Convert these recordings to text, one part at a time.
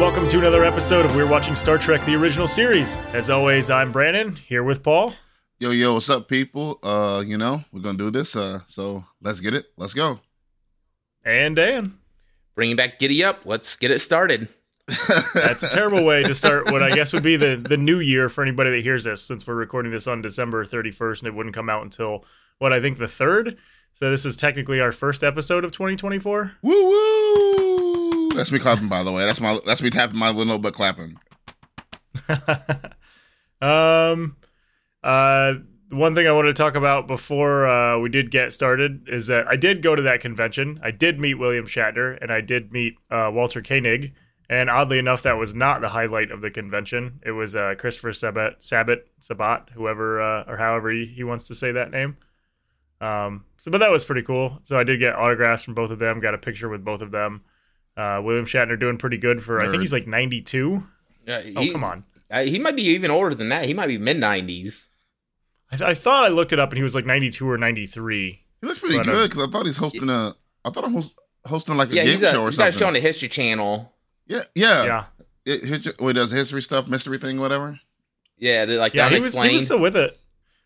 welcome to another episode of We're Watching Star Trek The Original Series. As always, I'm Brandon, here with Paul. Yo, yo, what's up, people? Uh, you know, we're gonna do this. Uh, so let's get it. Let's go. And Dan. Bringing back Giddy Up. Let's get it started. That's a terrible way to start what I guess would be the, the new year for anybody that hears this, since we're recording this on December 31st and it wouldn't come out until, what, I think the 3rd? So this is technically our first episode of 2024. Woo woo! That's me clapping, by the way. That's my that's me tapping my little notebook clapping. um, uh, one thing I wanted to talk about before uh, we did get started is that I did go to that convention. I did meet William Shatner and I did meet uh, Walter Koenig. And oddly enough, that was not the highlight of the convention. It was uh, Christopher Sabat, Sabat, Sabat, whoever uh, or however he, he wants to say that name. Um, so, but that was pretty cool. So I did get autographs from both of them. Got a picture with both of them. Uh, William Shatner doing pretty good for. I think he's like ninety two. Uh, Oh come on! uh, he might be even older than that. He might be mid 90s. I, th- I thought I looked it up and he was like ninety two or ninety three. He looks pretty But, uh, good because I thought he's hosting a. I thought I'm host, hosting like a Yeah, game he's, a, show or he's got a on the History Channel. Yeah, yeah. Yeah, It, hit- wait, does history stuff, mystery thing, whatever. Yeah, the, like yeah. He was he was still with it.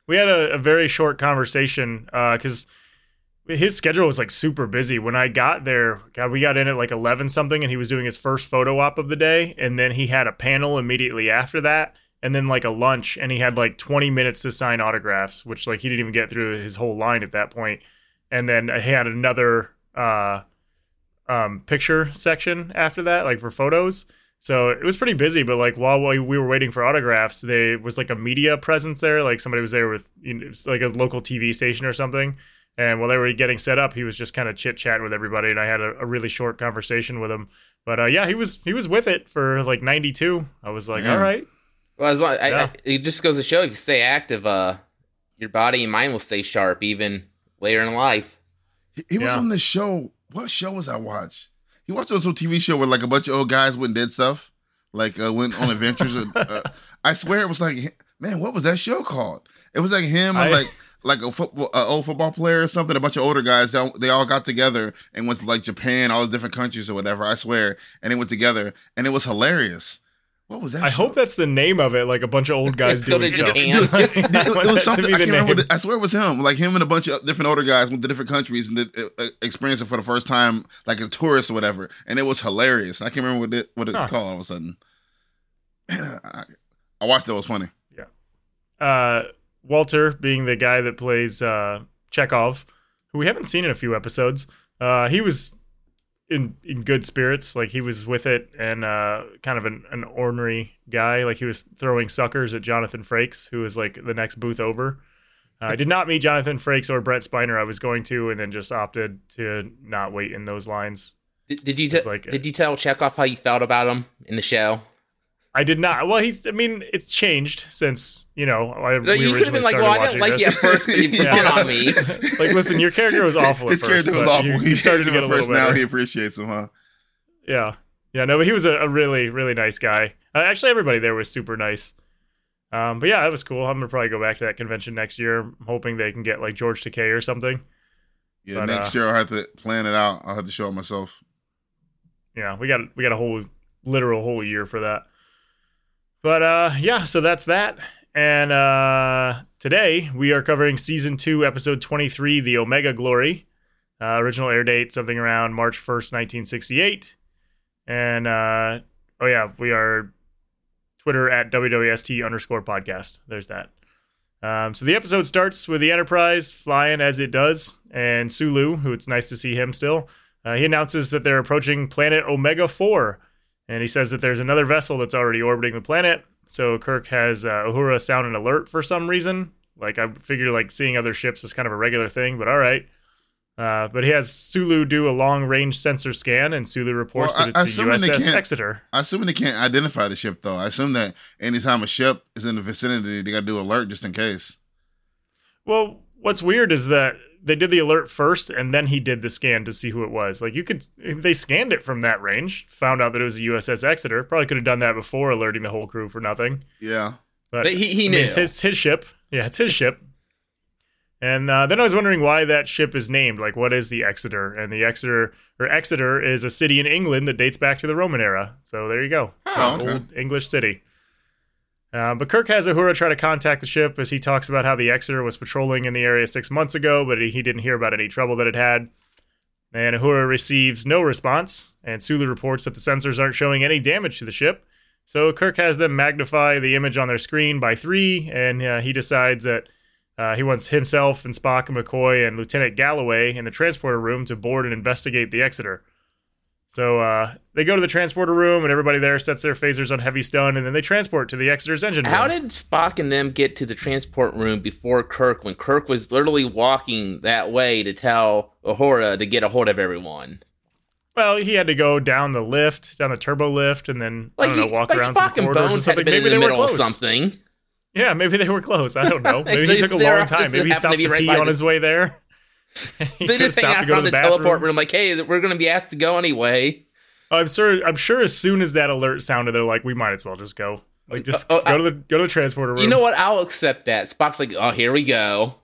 We had a, a very short conversation because his schedule was like super busy. When I got there, God, we got in at like eleven something, and he was doing his first photo op of the day, and then he had a panel immediately after that, and then like a lunch, and he had like twenty minutes to sign autographs, which like he didn't even get through his whole line at that point, and then he had another uh, um, picture section after that, like for photos. So it was pretty busy, but like while we we were waiting for autographs, there was like a media presence there. Like somebody was there with you know, like a local TV station or something. And while they were getting set up, he was just kind of chit chatting with everybody, and I had a, a really short conversation with him. But uh, yeah, he was he was with it for like ninety two. I was like, Yeah. all right, well, as long, I, Yeah. I, it just goes to show if you stay active, uh, your body and mind will stay sharp even later in life. He, he was Yeah. on this show. What show was I watch? He watched on some TV show where like a bunch of old guys went and did stuff, like uh, went on adventures. and, uh, I swear it was like, man, what was that show called? It was like him I- like like a football, uh, old football player or something. A bunch of older guys. They all, they all got together and went to like Japan, all the different countries or whatever. I swear, and they went together, and it was hilarious. What was that? I show? hope that's the name of it, like a bunch of old guys doing stuff. Japan. It, it- it- I it was something. I can't remember. name. I swear it was him. Like him and a bunch of different older guys went to different countries and did, uh, experienced it for the first time, like a tourist or whatever. And it was hilarious. I can't remember what it, what it's Huh. called all of a sudden. I, I watched it. It was funny. Yeah. Uh, Walter being the guy that plays uh, Chekhov, who we haven't seen in a few episodes. Uh, he was in in good spirits, like he was with it, and uh, kind of an, an ornery guy. Like he was throwing suckers at Jonathan Frakes, who was like the next booth over. Uh, I did not meet Jonathan Frakes or Brent Spiner. I was going to, and then just opted to not wait in those lines. Did, did you te- like- did you tell Chekhov how you felt about him in the show? I did not. Well, he's. I mean, it's changed since you know. I, No, we you could have been like, "Well, I didn't like you this. at first, but you Yeah. on me." like, listen, your character was awful at His first. character was awful. You, he started to get a first now. He appreciates him, huh? Yeah, yeah. No, but he was a, a really, really nice guy. Uh, actually, everybody there was super nice. Um, but yeah, that was cool. I'm gonna probably go back to that convention next year. I'm hoping they can get like George Takei or something. Yeah. But, next uh, year I'll have to plan it out. I'll have to show it myself. Yeah, we got we got a whole literal whole year for that. But uh, yeah, so that's that. And uh, today we are covering season two, episode 23, The Omega Glory. Uh, original air date something around March 1st, 1968. And uh, oh, yeah, we are Twitter at WWST underscore podcast. There's that. Um, so the episode starts with the Enterprise flying as it does, and Sulu, who it's nice to see him still, uh, he announces that they're approaching planet Omega 4, and he says that there's another vessel that's already orbiting the planet. So Kirk has uh, Uhura sound an alert for some reason. Like I figured, like seeing other ships is kind of a regular thing, but all right. Uh, but he has Sulu do a long range sensor scan, and Sulu reports Well, that it's the assuming USS Exeter. I assume they can't identify the ship though. I assume that anytime a ship is in the vicinity, they got to do alert just in case. Well, what's weird is that they did the alert first, and then he did the scan to see who it was. Like you could, they scanned it from that range, found out that it was a USS Exeter. Probably could have done that before alerting the whole crew for nothing. Yeah. But, But he, he I knew. mean, it's his, his ship. Yeah, it's his ship. And uh, then I was wondering why that ship is named. Like, what is the Exeter? And the Exeter or Exeter is a city in England that dates back to the Roman era. So there you go, Oh, okay. old English city. Uh, but Kirk has Uhura try to contact the ship as he talks about how the Exeter was patrolling in the area six months ago, but he, didn't hear about any trouble that it had. And Uhura receives no response, and Sulu reports that the sensors aren't showing any damage to the ship. So Kirk has them magnify the image on their screen by three, and uh, he decides that uh, he wants himself and Spock and McCoy and Lieutenant Galloway in the transporter room to board and investigate the Exeter. So uh, they go to the transporter room, and everybody there sets their phasers on heavy stun, and then they transport to the Exeter's engine room. How did Spock and them get to the transport room before Kirk when Kirk was literally walking that way to tell Uhura to get a hold of everyone? Well, he had to go down the lift, down the turbo lift, and then I don't know, walk like around Spock some and corridors or something. Maybe in they the were close. something. Yeah, maybe they were close. I don't know. Maybe he took a long time. Maybe he stopped to to right pee on the- his way there. He They could've just hang stopped out to go to the, the teleport room like, hey, we're going to be asked to go anyway. I'm sure. I'm sure. As soon as that alert sounded, they're like, "We might as well just go. Like, just Uh, oh, go to the go to the transporter room." You know what? I'll accept that. Spock's like, oh, here we go.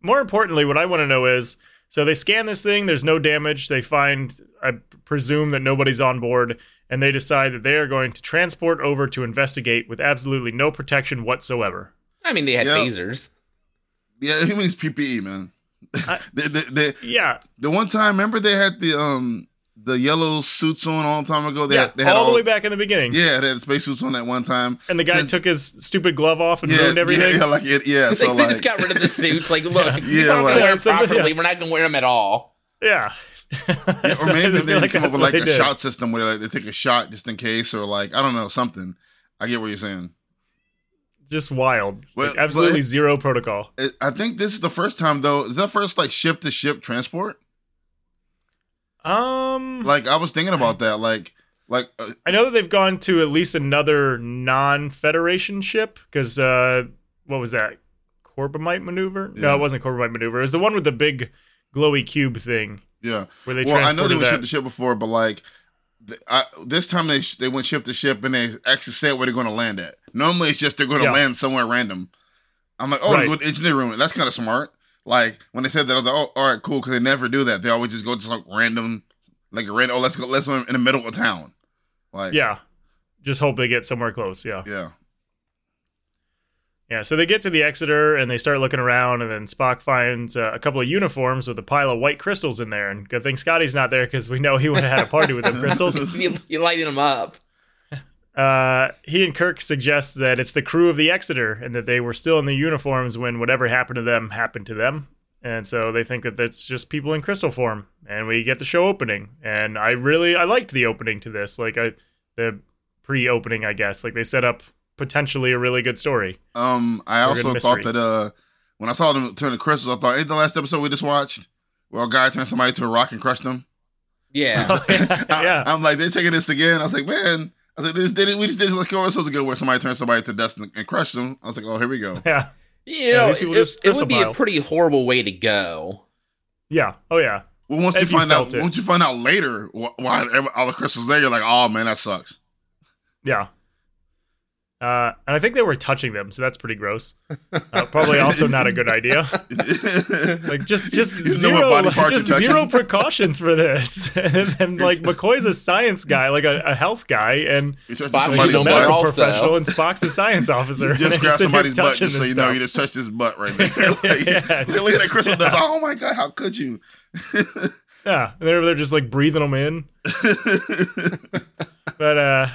More importantly, what I want to know is so they scan this thing, there's no damage. They find, I presume, that nobody's on board, and they decide that they are going to transport over to investigate with absolutely no protection whatsoever. I mean, they had Yeah. phasers. Yeah, he means PPE, man. I- the, the, the, Yeah, the one time, remember they had the um the yellow suits on all the time ago. They yeah, had, they had all, all, the way back in the beginning. Yeah, they had space suits on that one time. And the guy Since- took his stupid glove off and yeah, ruined everything. Yeah, yeah, like it, yeah. They, So they like, just got rid of the suits. Like, look, if you Yeah, don't like- wear them So- so- properly, yeah. we're not going to wear them at all. Yeah. Yeah, or maybe they like come up with like a did. shot system where like, they take a shot just in case, or like I don't know something. I get what you're saying. Just wild. Well, Like, absolutely but- zero protocol. It, I think this is the first time though. Is that first like ship to ship transport? Um, Like I was thinking about that. Like like uh, I know that they've gone to at least another non-Federation ship because uh, what was that? Corbomite maneuver? No, it wasn't Corbomite maneuver. It was the one with the big glowy cube thing yeah. where they well, I know transported they that. ship to ship before, but like. I, this time they sh- they went ship to ship and they actually said where they're going to land at. Normally it's just they're going to Yeah. land somewhere random. I'm like, oh, Right. go to engineer room. That's kind of smart. Like when they said that, I was like, oh, all right, cool, because they never do that. They always just go to some random, like a random. Oh, let's go. Let's go in the middle of town. Like yeah, just hope they get somewhere close. Yeah, yeah. Yeah. So they get to the Exeter and they start looking around, and then Spock finds uh, a couple of uniforms with a pile of white crystals in there. And good thing Scotty's not there because we know he would have had a party with them crystals. You, you're lighting them up. Uh, he and Kirk suggest that it's the crew of the Exeter and that they were still in the uniforms when whatever happened to them happened to them. And so they think that that's just people in crystal form. And we get the show opening. And I really I liked the opening to this. Like I the pre-opening, I guess. Like they set up potentially a really good story. Um, I also thought that uh, when I saw them turn to crystals, I thought, ain't the last episode we just watched where a guy turned somebody to a rock and crushed them? Yeah. yeah. I, am like, they're taking this again. I was like, man. I was like, they just did it. We just did it like a episodes ago where somebody turned somebody to dust and, and crushed them. I was like, oh, here we go. Yeah. You Yeah, know, these it, it would be a pretty horrible way to go. Yeah. Oh yeah. Well, once If you you find out, it. once you find out later wh- why all the crystals there, you're like, oh man, that sucks. Yeah. Uh, and I think they were touching them, so that's pretty gross. Uh, probably also not a good idea. Like just just zero what body parts just zero precautions for this. and then like McCoy's a science guy, like a, a health guy, and you touch Spock like, he's a medical butt also. professional, and Spock's a science officer. You just grab somebody's butt just so this you know you just touched his butt right there. like, Yeah, just- look at that crystal dust. Oh my god, how could you? Yeah, and they're they're just like breathing them in. But uh,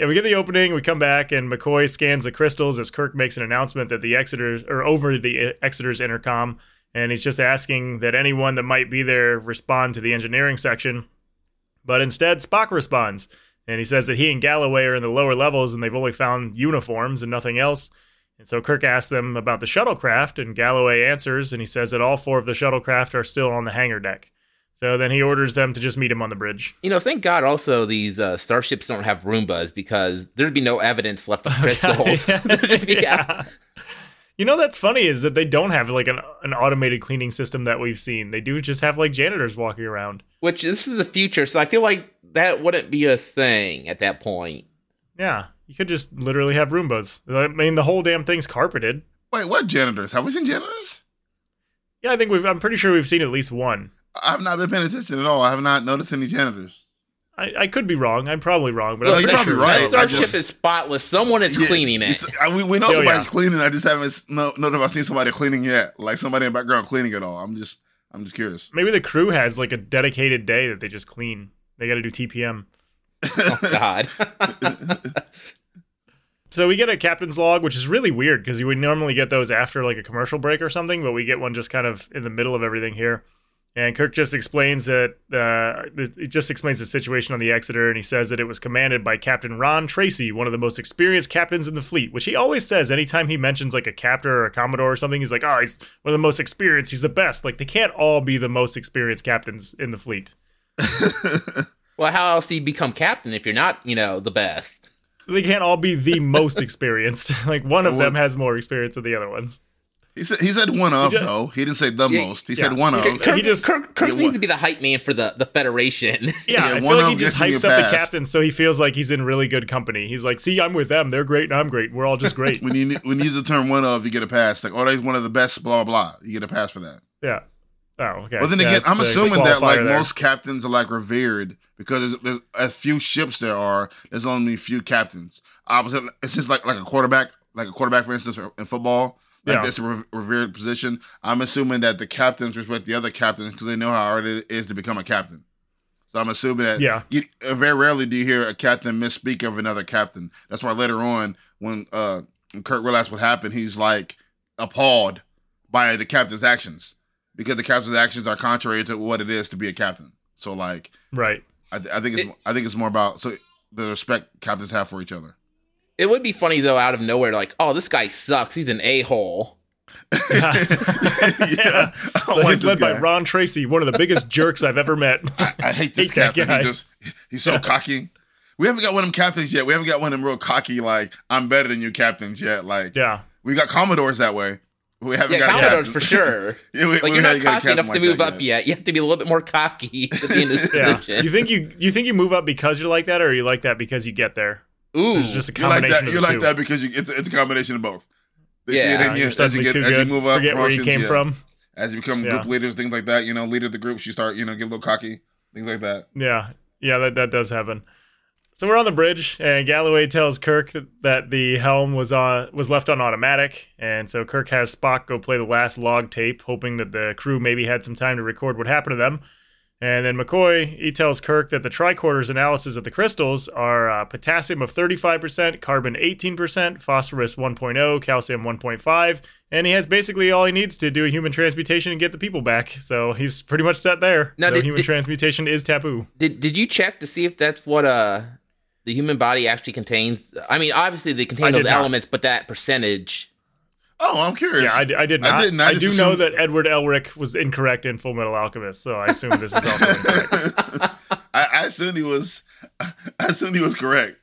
yeah, we get the opening. We come back, and McCoy scans the crystals as Kirk makes an announcement that the Exeter or over the Exeter's intercom, and he's just asking that anyone that might be there respond to the engineering section. But instead, Spock responds, and he says that he and Galloway are in the lower levels, and they've only found uniforms and nothing else. And so Kirk asks them about the shuttlecraft, and Galloway answers, and he says that all four of the shuttlecraft are still on the hangar deck. So then he orders them to just meet him on the bridge. You know, thank God also these uh, starships don't have Roombas because there'd be no evidence left of crystals. There'd just be- yeah. You know that's funny is that they don't have like an an automated cleaning system that we've seen. They do just have like janitors walking around. Which this is the future, so I feel like that wouldn't be a thing at that point. Yeah, you could just literally have Roombas. I mean, the whole damn thing's carpeted. Wait, what janitors? Have we seen janitors? Yeah, I think we've. I'm pretty sure we've seen at least one. I've not been paying attention at all. I have not noticed any janitors. I, I could be wrong. I'm probably wrong, but Well, I'm you're pretty probably sure. right. That I starship just- is spotless. Someone is Yeah, cleaning it. I- we, we know Oh, somebody's yeah. cleaning. I just haven't s- know, know if I've seen somebody cleaning yet. Like somebody in the background cleaning it all. I'm just I'm just curious. Maybe the crew has like a dedicated day that they just clean. They got to do TPM. Oh God. So we get a captain's log, which is really weird because you would normally get those after like a commercial break or something, but we get one just kind of in the middle of everything here. And Kirk just explains that uh, it just explains the situation on the Exeter, and he says that it was commanded by Captain Ron Tracy, one of the most experienced captains in the fleet. Which he always says anytime he mentions like a captain or a commodore or something, he's like, "Oh, he's one of the most experienced. He's the best." Like they can't all be the most experienced captains in the fleet. well, how else do you become captain if you're not, you know, the best? They can't all be the most experienced. like one of Well- them has more experience than the other ones. He said he said one of He ju- though. He didn't say the Yeah, most. He yeah. said one of. Okay, Kirk, he just- Kirk, Kirk Yeah, needs to be the hype man for the, the Federation. Yeah, Yeah, I feel one like of he just gets hypes up the pass. captain so he feels like he's in really good company. He's like, "See, I'm with them. They're great, and I'm great. We're all just great." When you when you use the term one of, you get a pass. Like, oh, he's one of the best. Blah blah. blah. You get a pass for that. yeah. Oh, okay. But then Yeah, again, it's I'm assuming that like there. most captains are like revered because there's, there's as few ships there are. There's only a few captains. Opposite, it's just like like a quarterback, like a quarterback, for instance, in football. Like Yeah. that's a re- revered position. I'm assuming that the captains respect the other captains because they know how hard it is to become a captain. So I'm assuming that Yeah. you, uh, very rarely do you hear a captain misspeak of another captain. That's why later on, when uh when Kirk realized what happened, he's like appalled by the captain's actions because the captain's actions are contrary to what it is to be a captain. So like, Right. I, I think it's It- I think it's more about so the respect captains have for each other. It would be funny though, out of nowhere, like, oh, this guy sucks. He's an a hole. yeah, I don't like he's this led by. Ron Tracy, one of the biggest jerks I've ever met. I, I hate this Hate captain. guy. He just he's so cocky. We haven't got one of them captains yet. We haven't got one of them real cocky like I'm better than you captains yet. Like yeah. we got commodores that way. We haven't Yeah, got a Commodores captain. for sure. yeah, we, Like we you're not haven't got a cocky captain enough to move up yet. You have to be a little bit more cocky to be in this Yeah. position. You think you you think you move up because you're like that, or you like that because you get there? Ooh, It's just a You like that? You like two. that because you, it's, it's a combination of both. They Yeah, see it in you as you get as you move up. Forget where you came yeah. from. As you become Yeah. group leaders, things like that. You know, leader of the groups, you start you know get a little cocky, things like that. Yeah, yeah, that that does happen. So we're on the bridge, and Galloway tells Kirk that, that the helm was on was left on automatic, and so Kirk has Spock go play the last log tape, hoping that the crew maybe had some time to record what happened to them. And then McCoy he tells Kirk that the tricorder's analysis of the crystals are uh, potassium of 35%, carbon 18%, phosphorus 1.0, calcium 1.5, and he has basically all he needs to do a human transmutation and get the people back. So he's pretty much set there. Now, did- human did- transmutation is taboo. did did you check to see if that's what uh the human body actually contains? I mean, obviously they contain did those elements, but that percentage. Oh, I'm curious. Yeah, I, I did I not. I, didn't. I do just know that Edward Elric was incorrect in Full Metal Alchemist, so I assume this is also incorrect. I, I assumed he was. I assumed he was correct.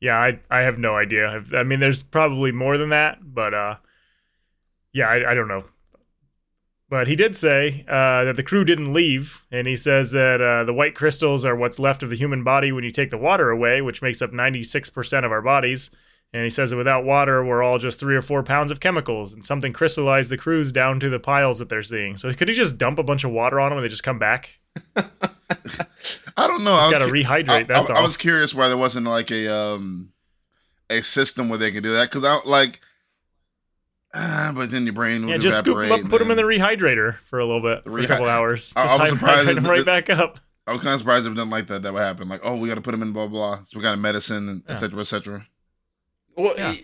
Yeah, I I have no idea. I mean, there's probably more than that, but uh, yeah, I, I don't know. But he did say uh, that the crew didn't leave, and he says that uh, the white crystals are what's left of the human body when you take the water away, which makes up 96% of our bodies. And he says that without water, we're all just three or four pounds of chemicals, and something crystallized the crews down to the piles that they're seeing. So could he just dump a bunch of water on them and they just come back? I don't know. I He's was got to cu- rehydrate. I, that's I, all. I was curious why there wasn't like a um a system where they could do that because I like. Ah, but then your brain would yeah, just scoop them evaporate up, put them in the rehydrator for a little bit, The for a couple hours. I- Just I was hy- surprised hydrate that them the- right back up. I was kind of surprised if it didn't like that. That would happen. Like, oh, we got to put them in blah blah. So we got a medicine and Yeah. et cetera, et cetera. Well, Yeah.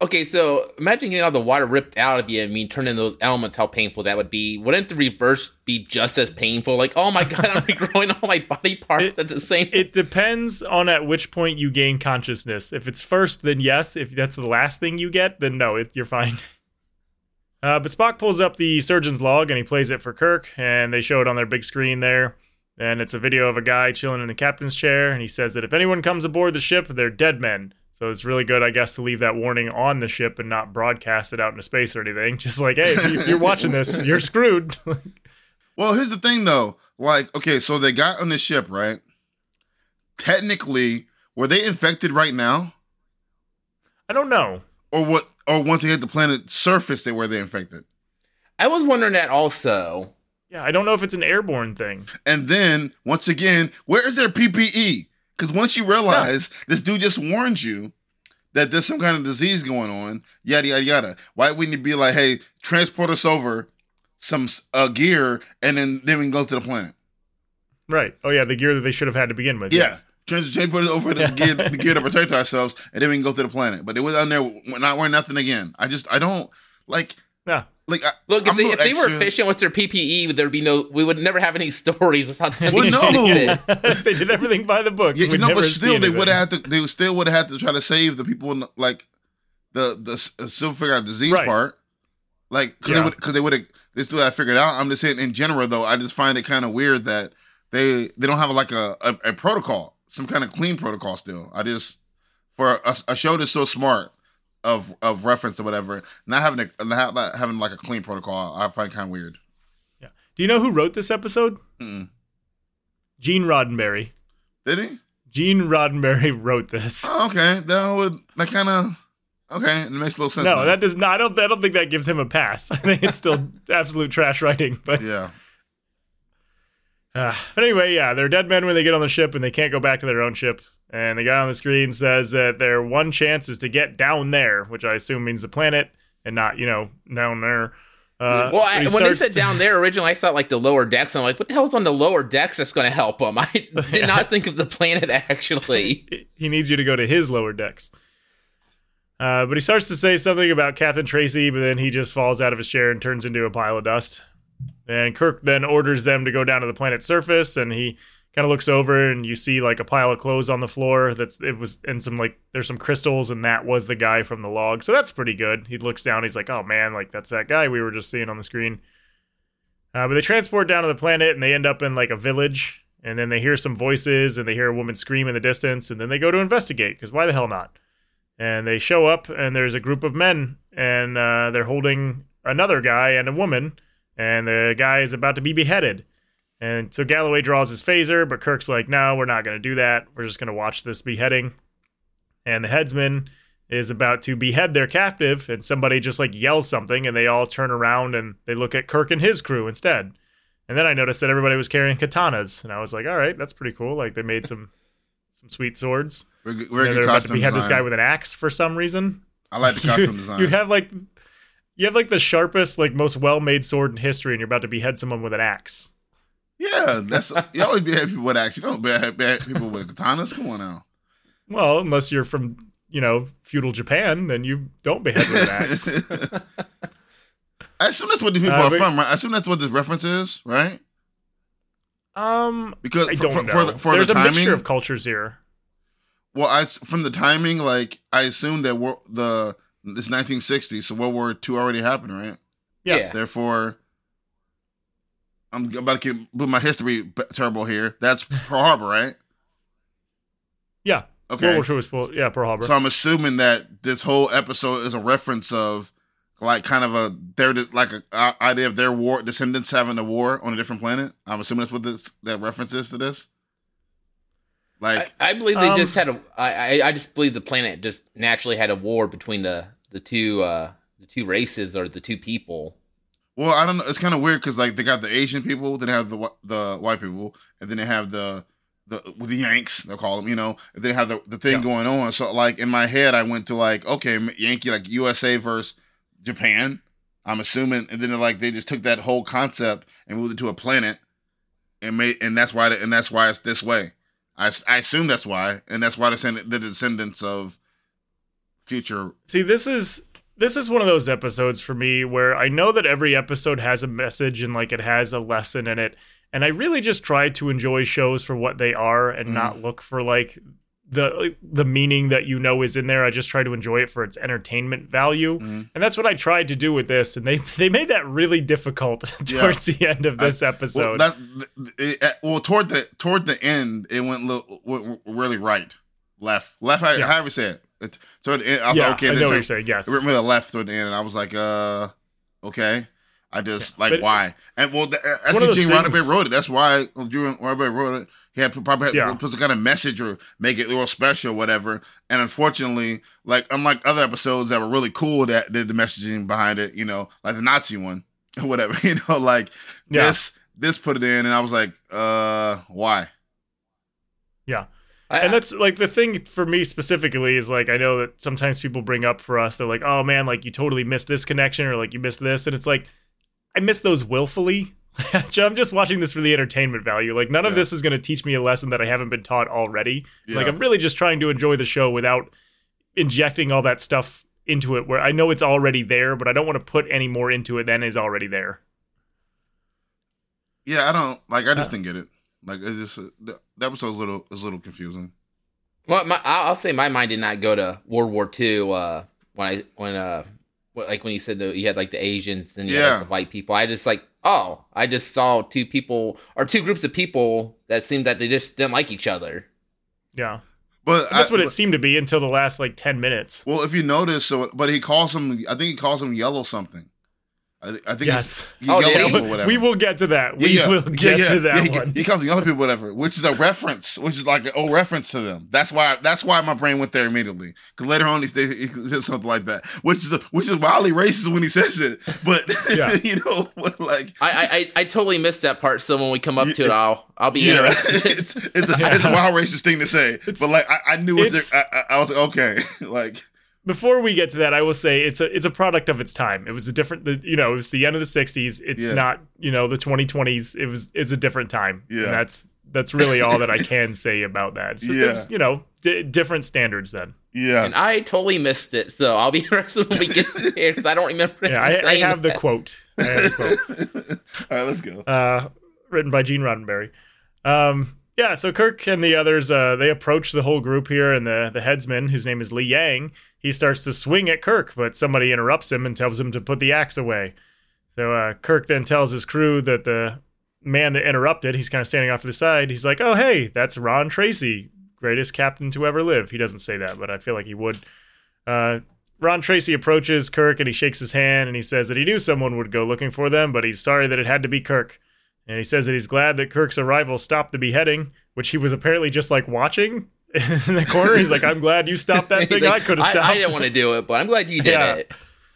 okay, so imagine getting all the water ripped out of you. I mean, turning those elements, how painful that would be. Wouldn't the reverse be just as painful? Like, oh my god, I'm regrowing all my body parts It- at the same. It depends on at which point you gain consciousness. If it's first, then yes. If that's the last thing you get, then no, it, you're fine. Uh, but Spock pulls up the surgeon's log and he plays it for Kirk, and they show it on their big screen there. And it's a video of a guy chilling in the captain's chair, and he says that if anyone comes aboard the ship, they're dead men. So it's really good, I guess, to leave that warning on the ship and not broadcast it out into space or anything. Just like, hey, if, you, if you're watching this, you're screwed. Well, here's the thing though. Like, okay, so they got on the ship, right? Technically, were they infected right now, I don't know. or what? Or once they hit the planet's surface, they were they infected? I was wondering that also. Yeah, I don't know if it's an airborne thing. And then once again, where is their PPE? Because once you realize this dude just warned you that there's some kind of disease going on, yada yada yada. Why wouldn't you be like, hey, transport us over some uh, gear, and then then we can go to the planet? Right. Oh yeah, the gear that they should have had to begin with. Yeah. yes. Trans- transport us over the gear, the gear to protect ourselves, and then we can go to the planet. But they went down there not wearing nothing again. I just I don't like Yeah. Like I, Look, if they, if they were efficient with their PPE, there'd be no. We would never have any stories without them Well, no. stupid. they did everything by the book. Yeah, We'd you know, never but still, they would have to. They still would have had to try to save the people in the, like the the uh, still figure out disease Right. part. Like, because Yeah. they would, because they would have, they still have figured out. I'm just saying, in general, though, I just find it kind of weird that they they don't have like a, a a protocol, some kind of clean protocol. Still, I just for a, a show that's so smart of of reference or whatever, not having a not having like a clean protocol, I find kind of weird. Yeah. Do you know who wrote this episode? Mm-mm. Gene Roddenberry. Did he? Gene Roddenberry wrote this. Oh, okay, that would that kind of okay. It makes a little sense. No, now. that does not. I don't. I don't think that gives him a pass. I think it's still absolute trash writing. But yeah. Uh, but anyway, yeah, they're dead men when they get on the ship and they can't go back to their own ship. And the guy on the screen says that their one chance is to get down there, which I assume means the planet and not, you know, down there. Uh, Well, I, when they said down there originally, I thought like the lower decks. I'm like, what the hell's on the lower decks that's going to help them? I did Yeah. not think of the planet actually. he needs you to go to his lower decks. Uh, but he starts to say something about Captain Tracy, but then he just falls out of his chair and turns into a pile of dust. And Kirk then orders them to go down to the planet's surface, and he kind of looks over, and you see like a pile of clothes on the floor. That's it was, and some like there's some crystals, and that was the guy from the log. So that's pretty good. He looks down, he's like, "Oh man, like that's that guy we were just seeing on the screen." Uh, but they transport down to the planet, and they end up in like a village, and then they hear some voices, and they hear a woman scream in the distance, and then they go to investigate because why the hell not? And they show up, and there's a group of men, and uh, they're holding another guy and a woman, and the guy is about to be beheaded. And so Galloway draws his phaser, but Kirk's like, no, we're not going to do that. We're just going to watch this beheading. And the headsman is about to behead their captive, and somebody just like yells something, and they all turn around and they look at Kirk and his crew instead. And then I noticed that everybody was carrying katanas, and I was like, all right, that's pretty cool. Like they made some some sweet swords. And very they're about to behead this guy with an axe for some reason. I like the costume design. You have like you have like the sharpest, like most well-made sword in history, and you're about to behead someone with an axe. Yeah, that's you always behead people with axe. You don't behead, behead people with katanas. Come on now. Well, unless you're from you know feudal Japan, then you don't behead with an axe. I assume that's what these people Uh, are but- from, right? I assume that's what this reference is, right? um, Because I for, don't for, know. for the, for There's the a timing, mixture of cultures here. well, I s- from the timing, like I assume that wor- the it's 1960, so World War II already happened, right? Yeah. Therefore, I'm about to get put my history b- turbo here. That's Pearl Harbor, right? Yeah. Okay. World War II was full, yeah Pearl Harbor. So I'm assuming that this whole episode is a reference of like kind of a their like a, uh, idea of their war descendants having a war on a different planet. I'm assuming that's what this that reference is to this. Like I, I believe they Um, just had a. I, I I just believe the planet just naturally had a war between the the two uh the two races or the two people. Well, I don't know. It's kind of weird because like they got the Asian people, then they have the the white people, and then they have the the the Yanks. They'll call them, you know. And they have the the thing Yeah. going on. So like in my head, I went to like okay, Yankee like USA versus Japan. I'm assuming, and then like they just took that whole concept and moved it to a planet, and made and that's why and that's why it's this way. I, I assume that's why, and that's why the descend- the descendants of future. See, this is this is one of those episodes for me where I know that every episode has a message and like it has a lesson in it, and I really just try to enjoy shows for what they are and Mhm. not look for like the the meaning that you know is in there. I just try to enjoy it for its entertainment value, Mhm. and that's what I tried to do with this. And they they made that really difficult towards the end of this Well, episode. that it, it- well toward the toward the end, it went, li- went really right, left, left. I, Yeah. however you say it. it toward the end, I was yeah, like, okay, I know what you're saying. Yes, it went left toward the end, and I was like, uh, okay. I just Yeah, like why, and well, th- that's what Gene Roddenberry wrote it. That's why Gene Roddenberry wrote it. He had probably had Yeah. put some kind of message or make it real special, or whatever. And unfortunately, like unlike other episodes that were really cool that did the messaging behind it, you know, like the Nazi one, or whatever. You know, like Yeah. this this put it in, and I was like, uh, why? I, and that's like the thing for me specifically is like I know that sometimes people bring up for us they're like oh man like you totally missed this connection or like you missed this and it's like I miss those willfully. I'm just watching this for the entertainment value. Like none of Yeah. this is going to teach me a lesson that I haven't been taught already. Yeah. Like I'm really just trying to enjoy the show without injecting all that stuff into it where I know it's already there, but I don't want to put any more into it than is already there. yeah, I don't like. I just Uh, didn't get it. Like it's just uh, the, the episode's a little is a little confusing. Well, my, I'll I'll say my mind did not go to World War II uh, when I when uh what, like when you said that you had like the Asians and you had like, the white people. I just like oh I just saw two people or two groups of people that seemed that they just didn't like each other. Yeah. But And that's I- what it but- seemed to be until the last like 10 minutes. Well, if you notice, so but he calls him. I think he calls him yellow something. I, thi- I think Yes. He Oh, yellow did he? people, whatever. We will get to that. Yeah, We yeah. will get yeah. to that Yeah, he, one. He calls them other people, whatever, which is a reference, which is like an old reference to them. That's why. That's why my brain went there immediately. Because later on, he says he says something like that, which is which is wildly racist when he says it. But Yeah. you know, what, like I, I I I totally missed that part. So when we come up to it, Yeah. I'll I'll be yeah, interested. it's it's a, it's a wild racist thing to say. It's- but like I, I knew what it's- I, I, I was like, okay, like Before we get to that, I will say it's a it's a product of its time. It was a different, the, you know, it was the end of the '60s. It's Yeah. not, you know, the 2020s. It was it's a different time. Yeah. and that's that's really all that I can say about that. It's just Yeah. was, you know, d- different standards then. yeah. and I totally missed it. So I'll be interested when we get there because I don't remember. Yeah, I, I saying have the quote. I have the quote. All right, let's go. uh, written by Gene Roddenberry. Um, yeah, so Kirk and the others uh, they approach the whole group here, and the the headsman, whose name is Li Yang, he starts to swing at Kirk, but somebody interrupts him and tells him to put the axe away. So uh, Kirk then tells his crew that the man that interrupted, he's kind of standing off to the side. He's like, "Oh, hey, that's Ron Tracy, greatest captain to ever live." He doesn't say that, but I feel like he would. Uh, Ron Tracy approaches Kirk and he shakes his hand and he says that he knew someone would go looking for them, but he's sorry that it had to be Kirk. And he says that he's glad that Kirk's arrival stopped the beheading, which he was apparently just like watching in the corner. He's like, I'm glad you stopped that thing. Like, I could have stopped. It. I, didn't want to do it, but I'm glad you did Yeah. it.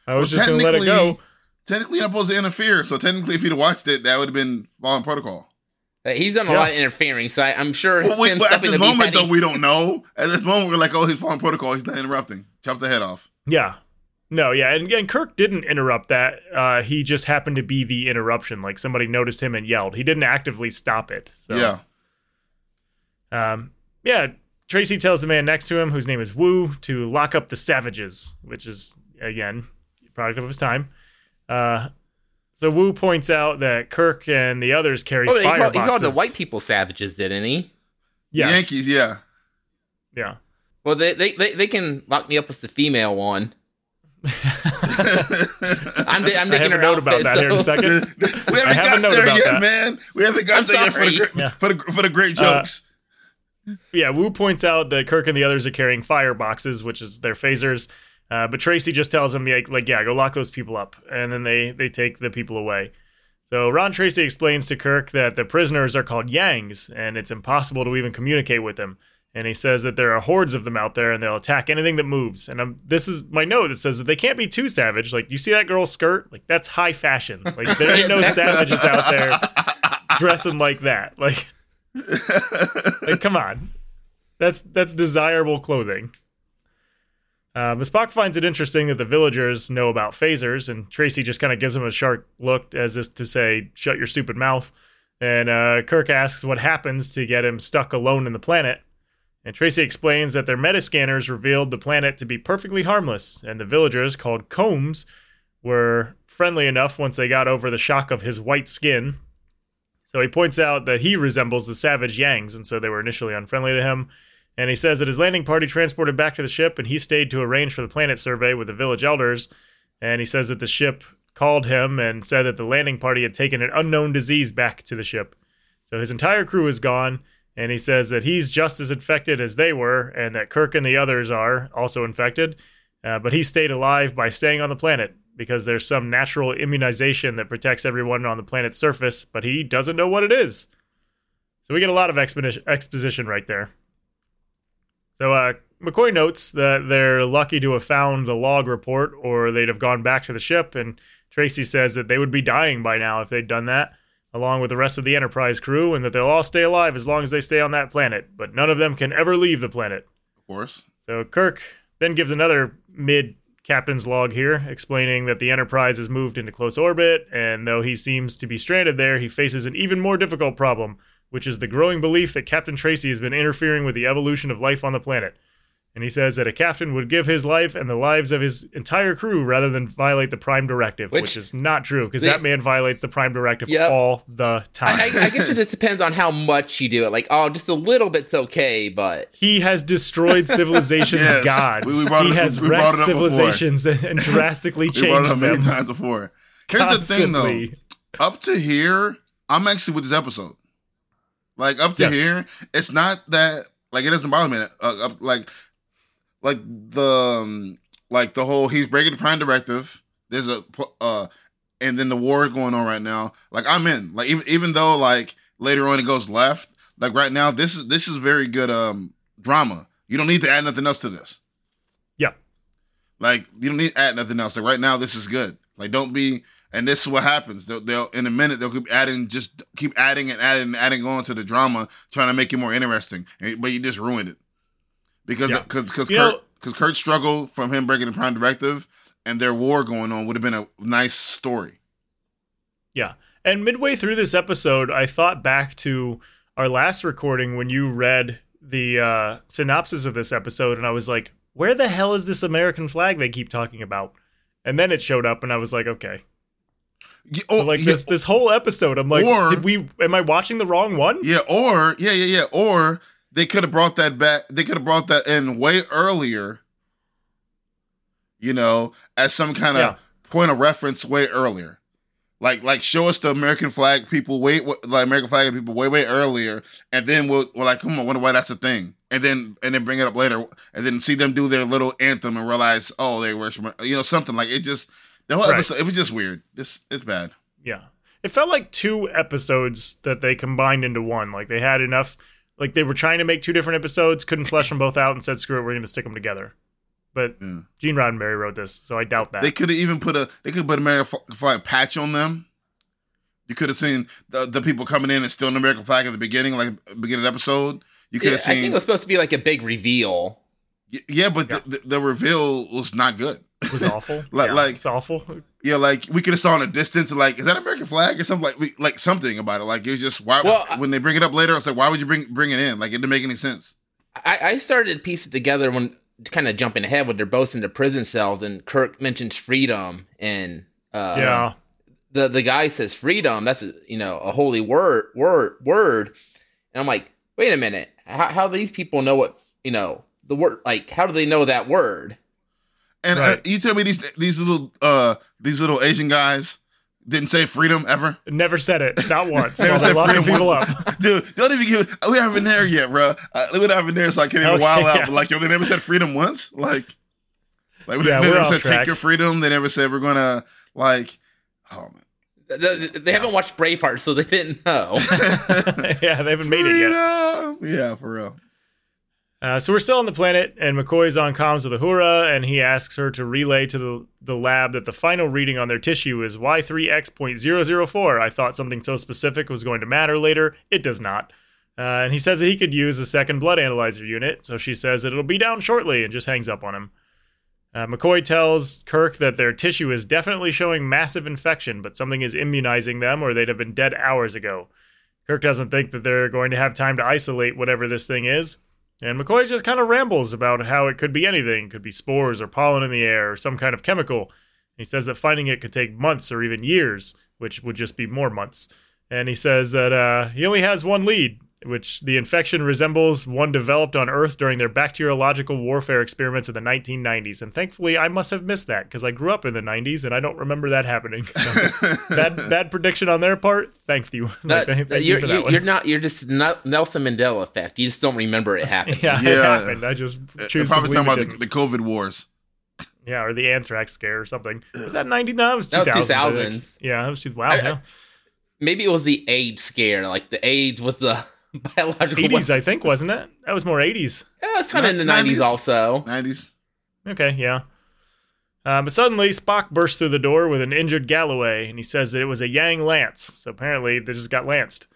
I was Well, just going to let it go. Technically, you're not supposed to interfere. So technically, if he'd have watched it, that would have been following protocol. Uh, He's done a Yeah. lot of interfering, so I, I'm sure Well, we, him but at this the moment, though, we don't know. At this moment, we're like, oh, he's following protocol. He's not interrupting. Chop the head off. Yeah. No, yeah, and, and Kirk didn't interrupt that. Uh, he just happened to be the interruption. Like somebody noticed him and yelled. He didn't actively stop it. So. Yeah. Um, yeah, Tracy tells the man next to him, whose name is Wu, to lock up the savages, which is again product of his time. Uh, so Wu points out that Kirk and the others carry Oh, he fireboxes. called, he called the white people savages, didn't he? Yes. Yankees, yeah. Yeah. Well, they, they they they can lock me up with the female one. I'm, di- I'm I digging have a note about outfit, that here in a second. we haven't have a got note there about yet, that. man. We haven't got I'm there yet for the, great, Yeah. for the for the great Uh, jokes. Yeah, Wu points out that Kirk and the others are carrying fireboxes, which is their phasers. Uh, but Tracy just tells him, like, like, yeah, go lock those people up, and then they they take the people away. So Ron Tracy explains to Kirk that the prisoners are called Yangs, and it's impossible to even communicate with them. And he says that there are hordes of them out there, and they'll attack anything that moves. And I'm, this is my note that says that they can't be too savage. Like, you see that girl's skirt? Like, that's high fashion. Like, there ain't no savages out there dressing like that. Like, like, come on, that's that's desirable clothing. Uh, but Spock finds it interesting that the villagers know about phasers, and Tracy just kind of gives him a sharp look as if to say, "Shut your stupid mouth." And uh, Kirk asks what happens to get him stuck alone in the planet. And Tracy explains that their metascanners revealed the planet to be perfectly harmless, and the villagers, called Kohms, were friendly enough once they got over the shock of his white skin. So he points out that he resembles the savage Yangs, and so they were initially unfriendly to him. And he says that his landing party transported back to the ship, and he stayed to arrange for the planet survey with the village elders. And he says that the ship called him and said that the landing party had taken an unknown disease back to the ship. So his entire crew is gone, and he says that he's just as infected as they were, and that Kirk and the others are also infected. Uh, but he stayed alive by staying on the planet because there's some natural immunization that protects everyone on the planet's surface, but he doesn't know what it is. So we get a lot of exposition, right there. So uh, McCoy notes that they're lucky to have found the log report, or they'd have gone back to the ship. And Tracy says that they would be dying by now if they'd done that, along with the rest of the Enterprise crew, and that they'll all stay alive as long as they stay on that planet, but none of them can ever leave the planet. Of course. So Kirk then gives another mid captain's log here, explaining that the Enterprise has moved into close orbit, and though he seems to be stranded there, he faces an even more difficult problem, which is the growing belief that Captain Tracy has been interfering with the evolution of life on the planet. And he says that a captain would give his life and the lives of his entire crew rather than violate the Prime Directive, which, Which- is not true because that man violates the Prime Directive Yep. all the time. I, I, I guess it just depends on how much you do it. Like, oh, just a little bit's okay, but he has destroyed civilization's Yes. gods. We- we brought he it- has we brought wrecked it up before. civilizations and, and drastically We brought it changed up many them times before. Here's the thing, though. Up to here, I'm actually with this episode. Like up to Yes. here, it's not that like it doesn't bother me. Uh, up, like, like the um, like the whole he's breaking the prime directive. There's a uh, and then the war going on right now. Like I'm in. Like even even though like later on it goes left. Like right now, this is this is very good um drama. You don't need to add nothing else to this. Yeah. Like you don't need to add nothing else. Like right now, this is good. Like don't be. And this is what happens. They'll, they'll in a minute they'll keep adding, just keep adding and adding and adding on to the drama, trying to make it more interesting. But you just ruined it because Yeah. because because Kirk because Kirk's struggle from him breaking the prime directive and their war going on would have been a nice story. Yeah. And midway through this episode, I thought back to our last recording when you read the uh, synopsis of this episode, and I was like, where the hell is this American flag they keep talking about? And then it showed up, and I was like, okay. Yeah, oh, like yeah, this this whole episode, I'm like, Or- did we? Am I watching the wrong one? Yeah, or yeah, yeah, yeah, or they could have brought that back. They could have brought that in way earlier. You know, as some kind of Yeah. point of reference way earlier. Like, like show us the American flag people wait, like American flag people way, way earlier, and then we'll, we're like, come on, wonder why that's a thing, and then and then bring it up later, and then see them do their little anthem and realize, oh, they were, you know, something like it. Just the whole Right. episode, it was just weird. It's it's bad. Yeah. It felt like two episodes that they combined into one. Like they had enough. Like they were trying to make two different episodes, couldn't flesh them both out, and said, "Screw it, we're going to stick them together." But Yeah. Gene Roddenberry wrote this, so I doubt that. They could have even put a they could put a American flag patch on them. You could have seen the, the people coming in and still an American flag at the beginning, like beginning episode. You could Yeah, have I think seen, it was supposed to be like a big reveal. Yeah, but Yeah. The, the, the reveal was not good. It was awful. Like- yeah, like- it's awful. Yeah, like we could have saw in a distance, like is that American flag or something like we, like something about it. Like it was just why Well, when they bring it up later, it's like why would you bring bring it in? Like it didn't make any sense. I, I started to piece it together when kind of jumping ahead when they're both in the prison cells and Kirk mentions freedom and uh, yeah, the the guy says freedom. That's a, you know a holy word word word, and I'm like, wait a minute, how how do these people know what you know the word? Like, how do they know that word? And uh, you tell me these these little uh these little Asian guys didn't say freedom ever. never said it, not once. Never While they're said freedom people once. up. Dude, don't even give. We haven't been there yet, bro. Uh, we haven't been there, so I can't even Okay, wild out. yeah. But like, yo, they never said freedom once. Like, like Yeah, they never said track. take your freedom. They never said we're gonna like. Oh They, they- they haven't watched Braveheart, so they didn't know. yeah, they haven't made it yet. Yeah, for real. Uh, so we're still on the planet, and McCoy's on comms with Uhura, and he asks her to relay to the, the lab that the final reading on their tissue is Y3X.004. I thought something so specific was going to matter later. It does not. Uh, and he says that he could use a second blood analyzer unit, so she says that it'll be down shortly and just hangs up on him. Uh, McCoy tells Kirk that their tissue is definitely showing massive infection, but something is immunizing them or they'd have been dead hours ago. Kirk doesn't think that they're going to have time to isolate whatever this thing is. And McCoy just kind of rambles about how it could be anything. It could be spores or pollen in the air or some kind of chemical. He says that finding it could take months or even years, which would just be more months. And he says that uh, he only has one lead, which the infection resembles one developed on Earth during their bacteriological warfare experiments in the 1990s. And thankfully, I must have missed that because I grew up in the 90s and I don't remember that happening. So bad, bad prediction on their part. Thank you. That- Thank you you're, for that you're, one. you're not. You're just not Nelson Mandela effect. You just don't remember it happening. Yeah, it happened. I just uh, They're choose probably talking about the, the COVID wars. Yeah, or the anthrax scare or something. Was that 90? No, it was That was I 2000s. Yeah, it was two, wow. I- I- Maybe it was the AIDS scare, like the AIDS with the biological. 80s, I think, wasn't it? That was more 80s. Yeah, it's kind of in the 90s. nineties also. Nineties. Okay, yeah. Uh, but suddenly, Spock bursts through the door with an injured Galloway, and he says that it was a Yang Lance. So apparently, they just got lanced.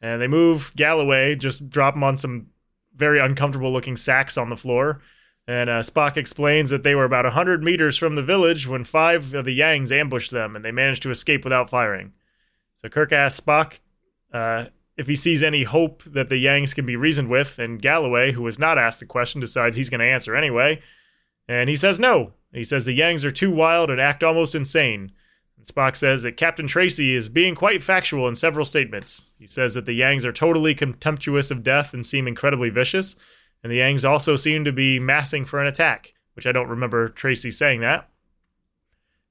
And they move Galloway, just drop him on some very uncomfortable looking sacks on the floor. And uh, Spock explains that they were about 100 meters from the village when five of the Yangs ambushed them, and they managed to escape without firing. So Kirk asks Spock uh, if he sees any hope that the Yangs can be reasoned with, and Galloway, who was not asked the question, decides he's going to answer anyway. And he says no. He says the Yangs are too wild and act almost insane. And Spock says that Captain Tracy is being quite factual in several statements. He says that the Yangs are totally contemptuous of death and seem incredibly vicious, and the Yangs also seem to be massing for an attack, which I don't remember Tracy saying that.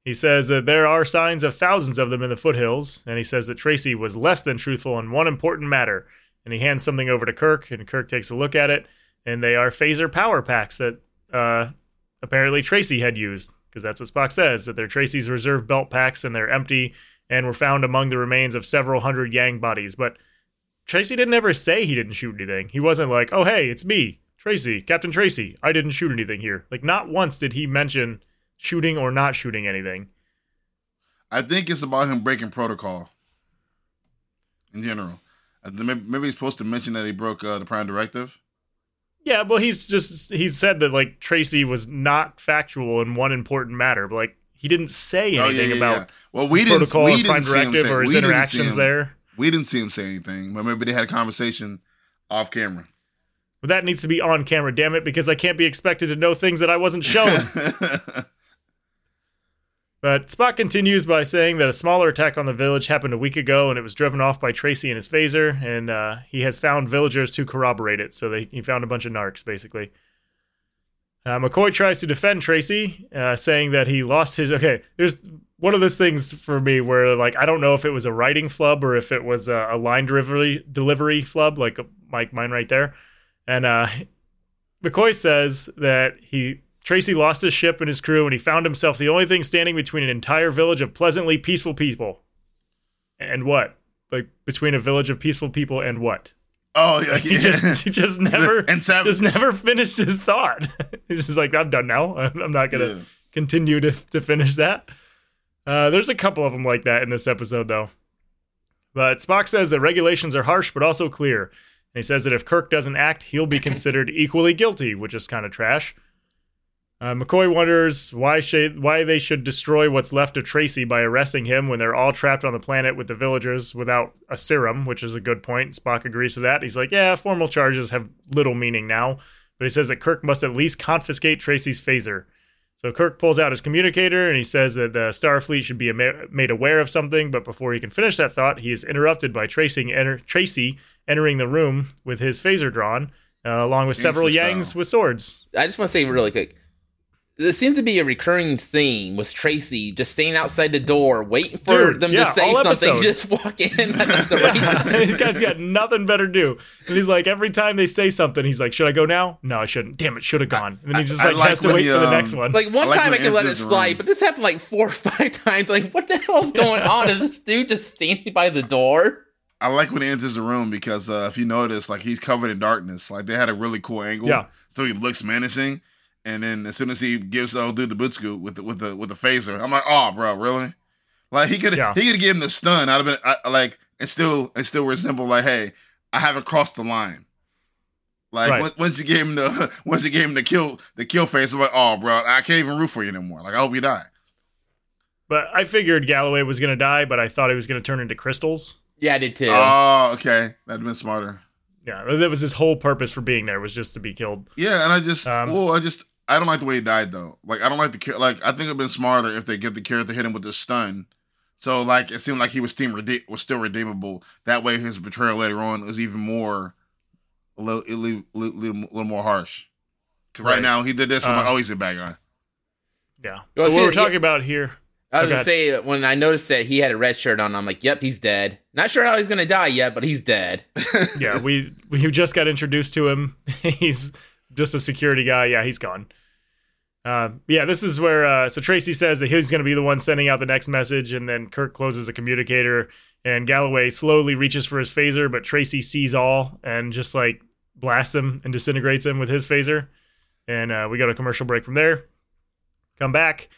He says that there are signs of thousands of them in the foothills, and he says that Tracy was less than truthful on one important matter. And he hands something over to Kirk, and Kirk takes a look at it, and they are phaser power packs that uh, apparently Tracy had used, because that's what Spock says that they're Tracy's reserve belt packs and they're empty and were found among the remains of several hundred Yang bodies. But Tracy didn't ever say he didn't shoot anything. He wasn't like, oh, hey, it's me, Tracy, Captain Tracy. I didn't shoot anything here. Like, not once did he mention shooting or not shooting anything. I think it's about him breaking protocol in general. Maybe he's supposed to mention that he broke uh, the Prime Directive. Yeah, well, he's just he said that like Tracy was not factual in one important matter, but like he didn't say Oh, anything yeah, yeah, about yeah. Well, we didn't. protocol we didn't prime directive say- or his we didn't see interactions there. We didn't see him say anything, but maybe they had a conversation off camera. But that needs to be on camera, damn it, because I can't be expected to know things that I wasn't shown. But Spock continues by saying that a smaller attack on the village happened a week ago and it was driven off by Tracy and his phaser, and uh, he has found villagers to corroborate it. So they, he found a bunch of narcs, basically. Uh, McCoy tries to defend Tracy, uh, saying that he lost his. Okay, there's one of those things for me where, like, I don't know if it was a writing flub or if it was a, a line delivery delivery flub, like like mine right there. And uh, McCoy says that he Tracy lost his ship and his crew, and he found himself the only thing standing between an entire village of pleasantly peaceful people. And what? Like between a village of peaceful people and what? oh yeah, He just he just never and savage. just never finished his thought. He's just like, I'm done now. I'm I'm not gonna Yeah. continue to to finish that. Uh, there's a couple of them like that in this episode, though. But Spock says that regulations are harsh but also clear. And he says that if Kirk doesn't act, he'll be considered equally guilty, which is kind of trash. Uh, McCoy wonders why sh- why they should destroy what's left of Tracy by arresting him when they're all trapped on the planet with the villagers without a serum, which is a good point. Spock agrees to that. He's like, yeah, formal charges have little meaning now, but he says that Kirk must at least confiscate Tracy's phaser. So Kirk pulls out his communicator and he says that the Starfleet should be ama- made aware of something, but before he can finish that thought, he is interrupted by Tracy, enter- Tracy entering the room with his phaser drawn, uh, along with several Yangs with swords. I just want to say really quick. There seems to be a recurring theme was Tracy just staying outside the door, waiting for Dude, them yeah, to say something, episode. just walk in at The yeah. this guy's got nothing better to do. And he's like, every time they say something, he's like, should I go now? No, I shouldn't. Damn it, should have gone. And then he just I like, like has to wait he, for the um, next one. Like one I like time I when can let it slide, room. but this happened like four or five times. Like, what the hell's going on? Is this dude just standing by the door? I like when he enters the room because uh, if you notice, like he's covered in darkness. Like they had a really cool angle, Yeah. so he looks menacing. And then as soon as he gives old dude the boot scoop with the with the with the phaser, I'm like, oh, bro, really? Like he could Yeah. he could give him the stun. I'd have been I, like, and still and still resemble like, hey, I haven't crossed the line. Like Right. once, once you gave him the once you gave him the kill the kill face, I'm like, oh, bro, I can't even root for you anymore. Like I hope you die. but I figured Galloway was going to die, but I thought he was going to turn into crystals. Yeah, I did too. Oh, okay, that'd been smarter. Yeah, that was his whole purpose for being there was just to be killed. Yeah, and I just, Um, well, I just, I don't like the way he died though. Like, I don't like the char- like. I think it'd been smarter if they get the character hit him with the stun. So like, it seemed like he was still rede- was still redeemable. That way, his betrayal later on was even more, a little, a little, little, little more harsh. Because right. Right. now he did this, I'm like, Uh, oh, he's a bad guy. Yeah. Well, But see, what we're yeah- talking about here. I was Okay. gonna say when I noticed that he had a red shirt on, I'm like, "Yep, he's dead." Not sure how he's gonna die yet, but he's dead. Yeah, we we just got introduced to him. he's just a security guy. Yeah, he's gone. Uh, yeah, this is where uh, so Tracy says that he's going to be the one sending out the next message, and then Kirk closes a communicator, and Galloway slowly reaches for his phaser, but Tracy sees all and just like blasts him and disintegrates him with his phaser, and uh, we got a commercial break from there. Come back.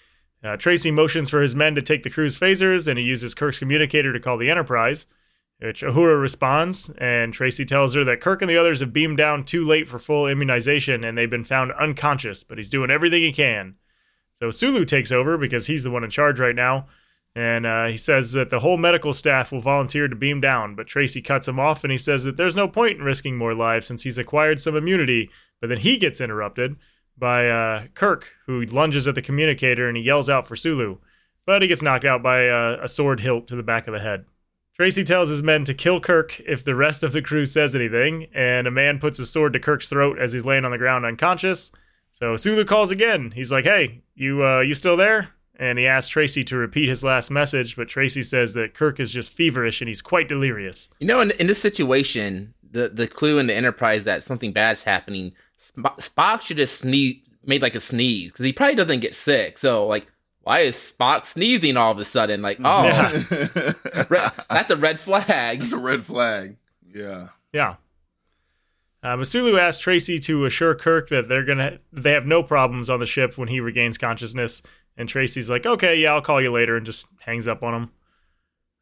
Uh, Tracy motions for his men to take the crew's phasers, and he uses Kirk's communicator to call the Enterprise, which Uhura responds. And Tracy tells her that Kirk and the others have beamed down too late for full immunization, and they've been found unconscious, but he's doing everything he can. So Sulu takes over because he's the one in charge right now. And uh, he says that the whole medical staff will volunteer to beam down, but Tracy cuts him off and he says that there's no point in risking more lives since he's acquired some immunity. But then he gets interrupted by uh, Kirk, who lunges at the communicator and he yells out for Sulu. But he gets knocked out by uh, a sword hilt to the back of the head. Tracy tells his men to kill Kirk if the rest of the crew says anything, and a man puts his sword to Kirk's throat as he's laying on the ground unconscious. So Sulu calls again. He's like, "Hey, you uh, you still there?" and he asks Tracy to repeat his last message, but Tracy says that Kirk is just feverish and he's quite delirious. You know, in, in this situation, the, the clue in the Enterprise that something bad's happening, Spock should have sneezed, made like a sneeze because he probably doesn't get sick. So, like, why is Spock sneezing all of a sudden? Like, oh, yeah. red, that's a red flag. It's a red flag. Yeah. Yeah. Uh, Masulu asks Tracy to assure Kirk that they're gonna they have no problems on the ship when he regains consciousness, and Tracy's like, okay, yeah, I'll call you later, and just hangs up on him.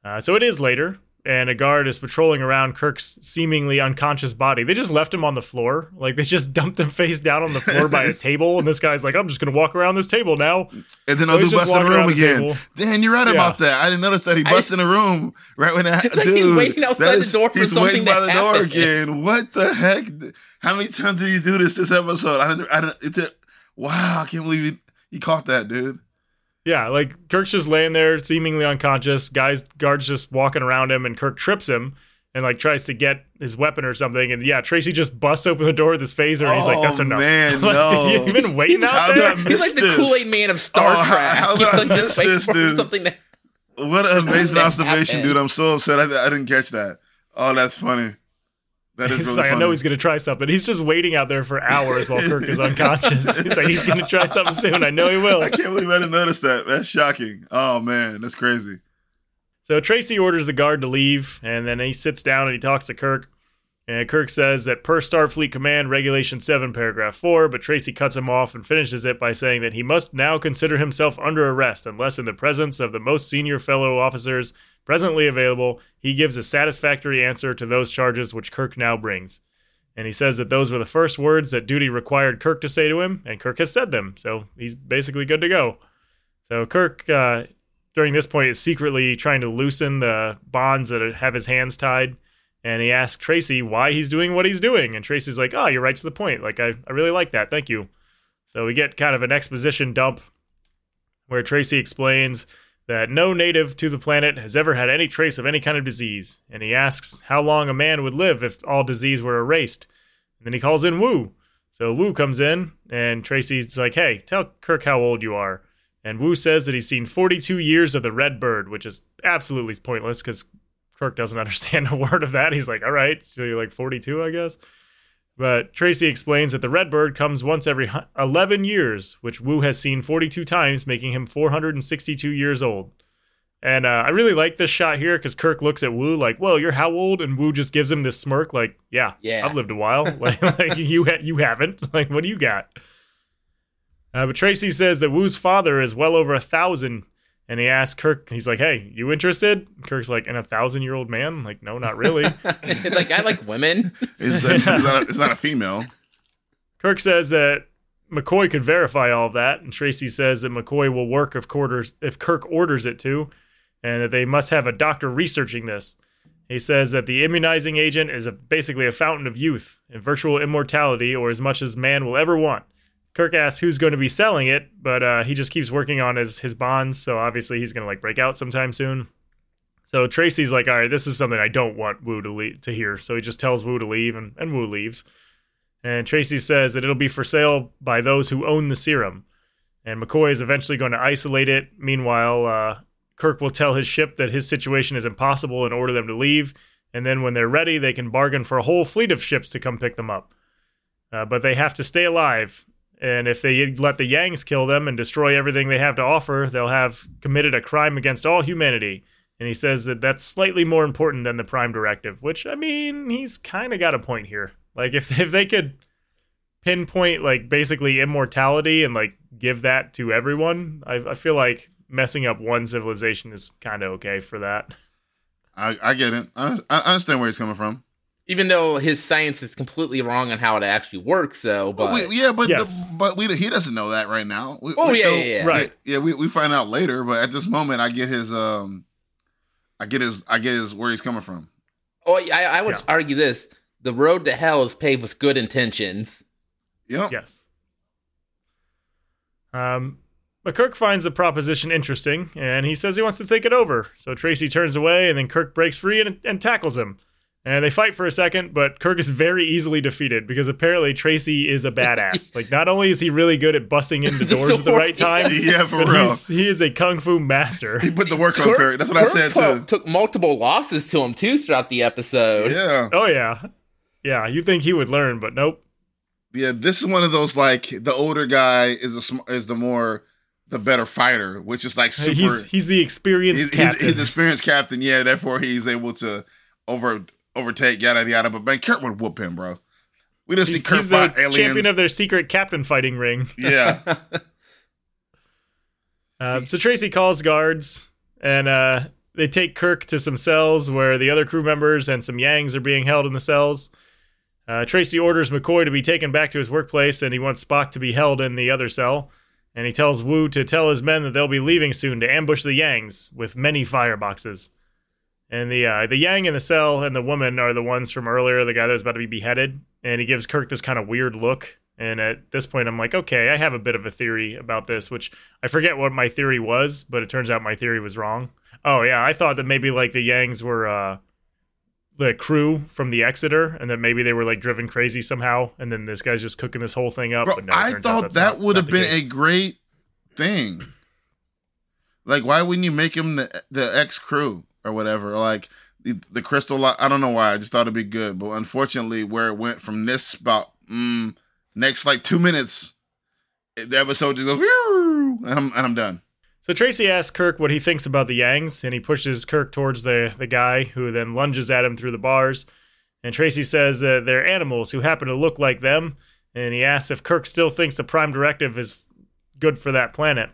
Uh, so it is later, and a guard is patrolling around Kirk's seemingly unconscious body. They just left him on the floor. Like, they just dumped him face down on the floor by a table, and this guy's like, I'm just going to walk around this table now. And then I'll so do bust in the room again. Dan, you're right yeah. about that. I didn't notice that he bust in the room right when that, like dude. He's waiting outside is, the door for he's something waiting by the door again. What the heck? How many times did he do this this episode? I didn't, I didn't, it's a, wow, I can't believe he, he caught that, dude. Yeah, like Kirk's just laying there, seemingly unconscious. Guys, guards just walking around him, and Kirk trips him and like tries to get his weapon or something. And yeah, Tracy just busts open the door with his phaser, and he's like, "That's oh, enough." Man, like, no. Did you even waiting out how there? He's like the Kool Aid Man of Star oh, Trek. How, how did I like, miss this, dude? Something that what an amazing observation, happened. dude! I'm so upset. I, I didn't catch that. Oh, that's funny. That is He's really like. I know he's gonna try something. He's just waiting out there for hours while Kirk is unconscious. He's like, he's gonna try something soon. I know he will. I can't believe I didn't notice that. That's shocking. Oh man, that's crazy. So Tracy orders the guard to leave, and then he sits down and he talks to Kirk. And Kirk says that per Starfleet Command Regulation 7, Paragraph 4, but Tracy cuts him off and finishes it by saying that he must now consider himself under arrest unless, in the presence of the most senior fellow officers presently available, he gives a satisfactory answer to those charges which Kirk now brings. And he says that those were the first words that duty required Kirk to say to him, and Kirk has said them, so he's basically good to go. So Kirk, uh, during this point, is secretly trying to loosen the bonds that have his hands tied and he asks Tracy why he's doing what he's doing. And Tracy's like, oh, you're right to the point. Like, I, I really like that. Thank you. So we get kind of an exposition dump where Tracy explains that no native to the planet has ever had any trace of any kind of disease. And he asks how long a man would live if all disease were erased. And then he calls in Wu. So Wu comes in, and Tracy's like, hey, tell Kirk how old you are. And Wu says that he's seen 42 years of the Red Bird, which is absolutely pointless because Kirk doesn't understand a word of that. He's like, all right, so you're like 42, I guess. But Tracy explains that the Redbird comes once every 11 years, which Wu has seen 42 times, making him 462 years old. And uh, I really like this shot here because Kirk looks at Wu like, "Well, you're how old?" And Wu just gives him this smirk, like, "Yeah, Yeah. I've lived a while. like, like you, ha- you haven't. Like, what do you got?" Uh, but Tracy says that Wu's father is well over a thousand and he asks Kirk, he's like, "Hey, you interested?" Kirk's like, "In a thousand-year-old man?" Like, no, not really. like I like women. It's, it's, not a, it's not a female. Kirk says that McCoy could verify all of that, and Tracy says that McCoy will work if, quarters, if Kirk orders it to, and that they must have a doctor researching this. He says that the immunizing agent is a, basically a fountain of youth and virtual immortality, or as much as man will ever want. Kirk asks who's going to be selling it, but uh, he just keeps working on his his bonds, so obviously he's going to like break out sometime soon. So Tracy's like, all right, this is something I don't want Wu to leave, to hear. So he just tells Wu to leave, and, and Wu leaves. And Tracy says that it'll be for sale by those who own the serum. And McCoy is eventually going to isolate it. Meanwhile, uh, Kirk will tell his ship that his situation is impossible and order them to leave. And then when they're ready, they can bargain for a whole fleet of ships to come pick them up. Uh, but they have to stay alive. And if they let the Yangs kill them and destroy everything they have to offer, they'll have committed a crime against all humanity. And he says that that's slightly more important than the Prime Directive, which, I mean, he's kind of got a point here. Like, if, if they could pinpoint like basically immortality and like give that to everyone, I, I feel like messing up one civilization is kind of okay for that. I, I get it. I, I understand where he's coming from. Even though his science is completely wrong on how it actually works, though. But But we, yeah, but Yes. the, but we he doesn't know that right now. We, Oh, we're yeah, yeah, yeah. Right. Yeah, we, we find out later, but at this moment, I get his um, I get his I get his where he's coming from. oh, I, I would Yeah. argue this: the road to hell is paved with good intentions. Yep. Yes. Um, but Kirk finds the proposition interesting, and he says he wants to think it over. So Tracy turns away, and then Kirk breaks free and, and tackles him. And they fight for a second, but Kirk is very easily defeated because apparently Tracy is a badass. like, not only is he really good at busting into The doors at the right time, Yeah, for but real. he's, he is a kung fu master. He put the work on Kirk- That's what I said took, too. took multiple losses to him too throughout the episode. Yeah, Oh yeah, yeah. You think he would learn, but nope. yeah. This is one of those like the older guy is a sm- is the more the better fighter, which is like super. He's he's the experienced he's, he's, captain. he's experienced captain. Yeah, therefore he's able to over overtake yada yada. But man, Kirk would whoop him, bro. We just He's, see Kirk he's the aliens. champion of their secret captain fighting ring. yeah, Uh, so Tracy calls guards, and uh, they take Kirk to some cells where the other crew members and some Yangs are being held in the cells. Uh, Tracy orders McCoy to be taken back to his workplace, and he wants Spock to be held in the other cell. And he tells Wu to tell his men that they'll be leaving soon to ambush the Yangs with many fireboxes. And the uh, the Yang in the cell and the woman are the ones from earlier, the guy that was about to be beheaded. And he gives Kirk this kind of weird look. And at this point, I'm like, okay, I have a bit of a theory about this, which I forget what my theory was, but it turns out my theory was wrong. Oh yeah, I thought that maybe like the Yangs were uh, the crew from the Exeter, and that maybe they were like driven crazy somehow, and then this guy's just cooking this whole thing up. bro. but no, I thought that not- would not have been case. a great thing. Like, why wouldn't you make him the the ex crew or whatever? Like the, crystal. I don't know why. I just thought it'd be good, but unfortunately, where it went from this about mm, next like two minutes, the episode just goes and I'm and I'm done. So Tracy asks Kirk what he thinks about the Yangs, and he pushes Kirk towards the, the guy, who then lunges at him through the bars. And Tracy says that they're animals who happen to look like them, and he asks if Kirk still thinks the Prime Directive is good for that planet.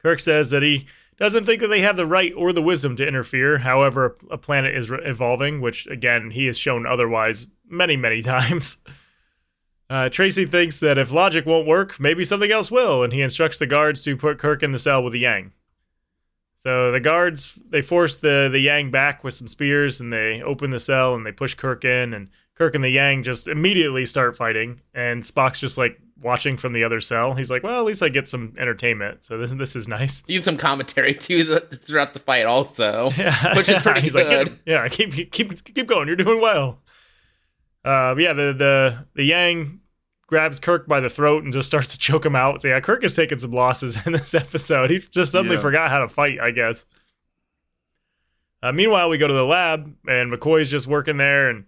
Kirk says that he doesn't think that they have the right or the wisdom to interfere. However, a planet is re- evolving, which again he has shown otherwise many, many times. Uh, Tracy thinks that if logic won't work, maybe something else will, and he instructs the guards to put Kirk in the cell with the Yang. So the guards they force the the Yang back with some spears, and they open the cell and they push Kirk in, and Kirk and the Yang just immediately start fighting, and Spock's just like watching from the other cell. He's like, "Well, at least I get some entertainment, so this this is nice." Use some commentary too throughout the fight, also. Yeah, Which is pretty He's like, good. "Get- yeah, keep keep keep going. You're doing well. Uh, but yeah, the the the Yang grabs Kirk by the throat and just starts to choke him out. So yeah, Kirk is taking some losses in this episode. He just suddenly Yeah. forgot how to fight, I guess. Uh, meanwhile, we go to the lab and McCoy's just working there, and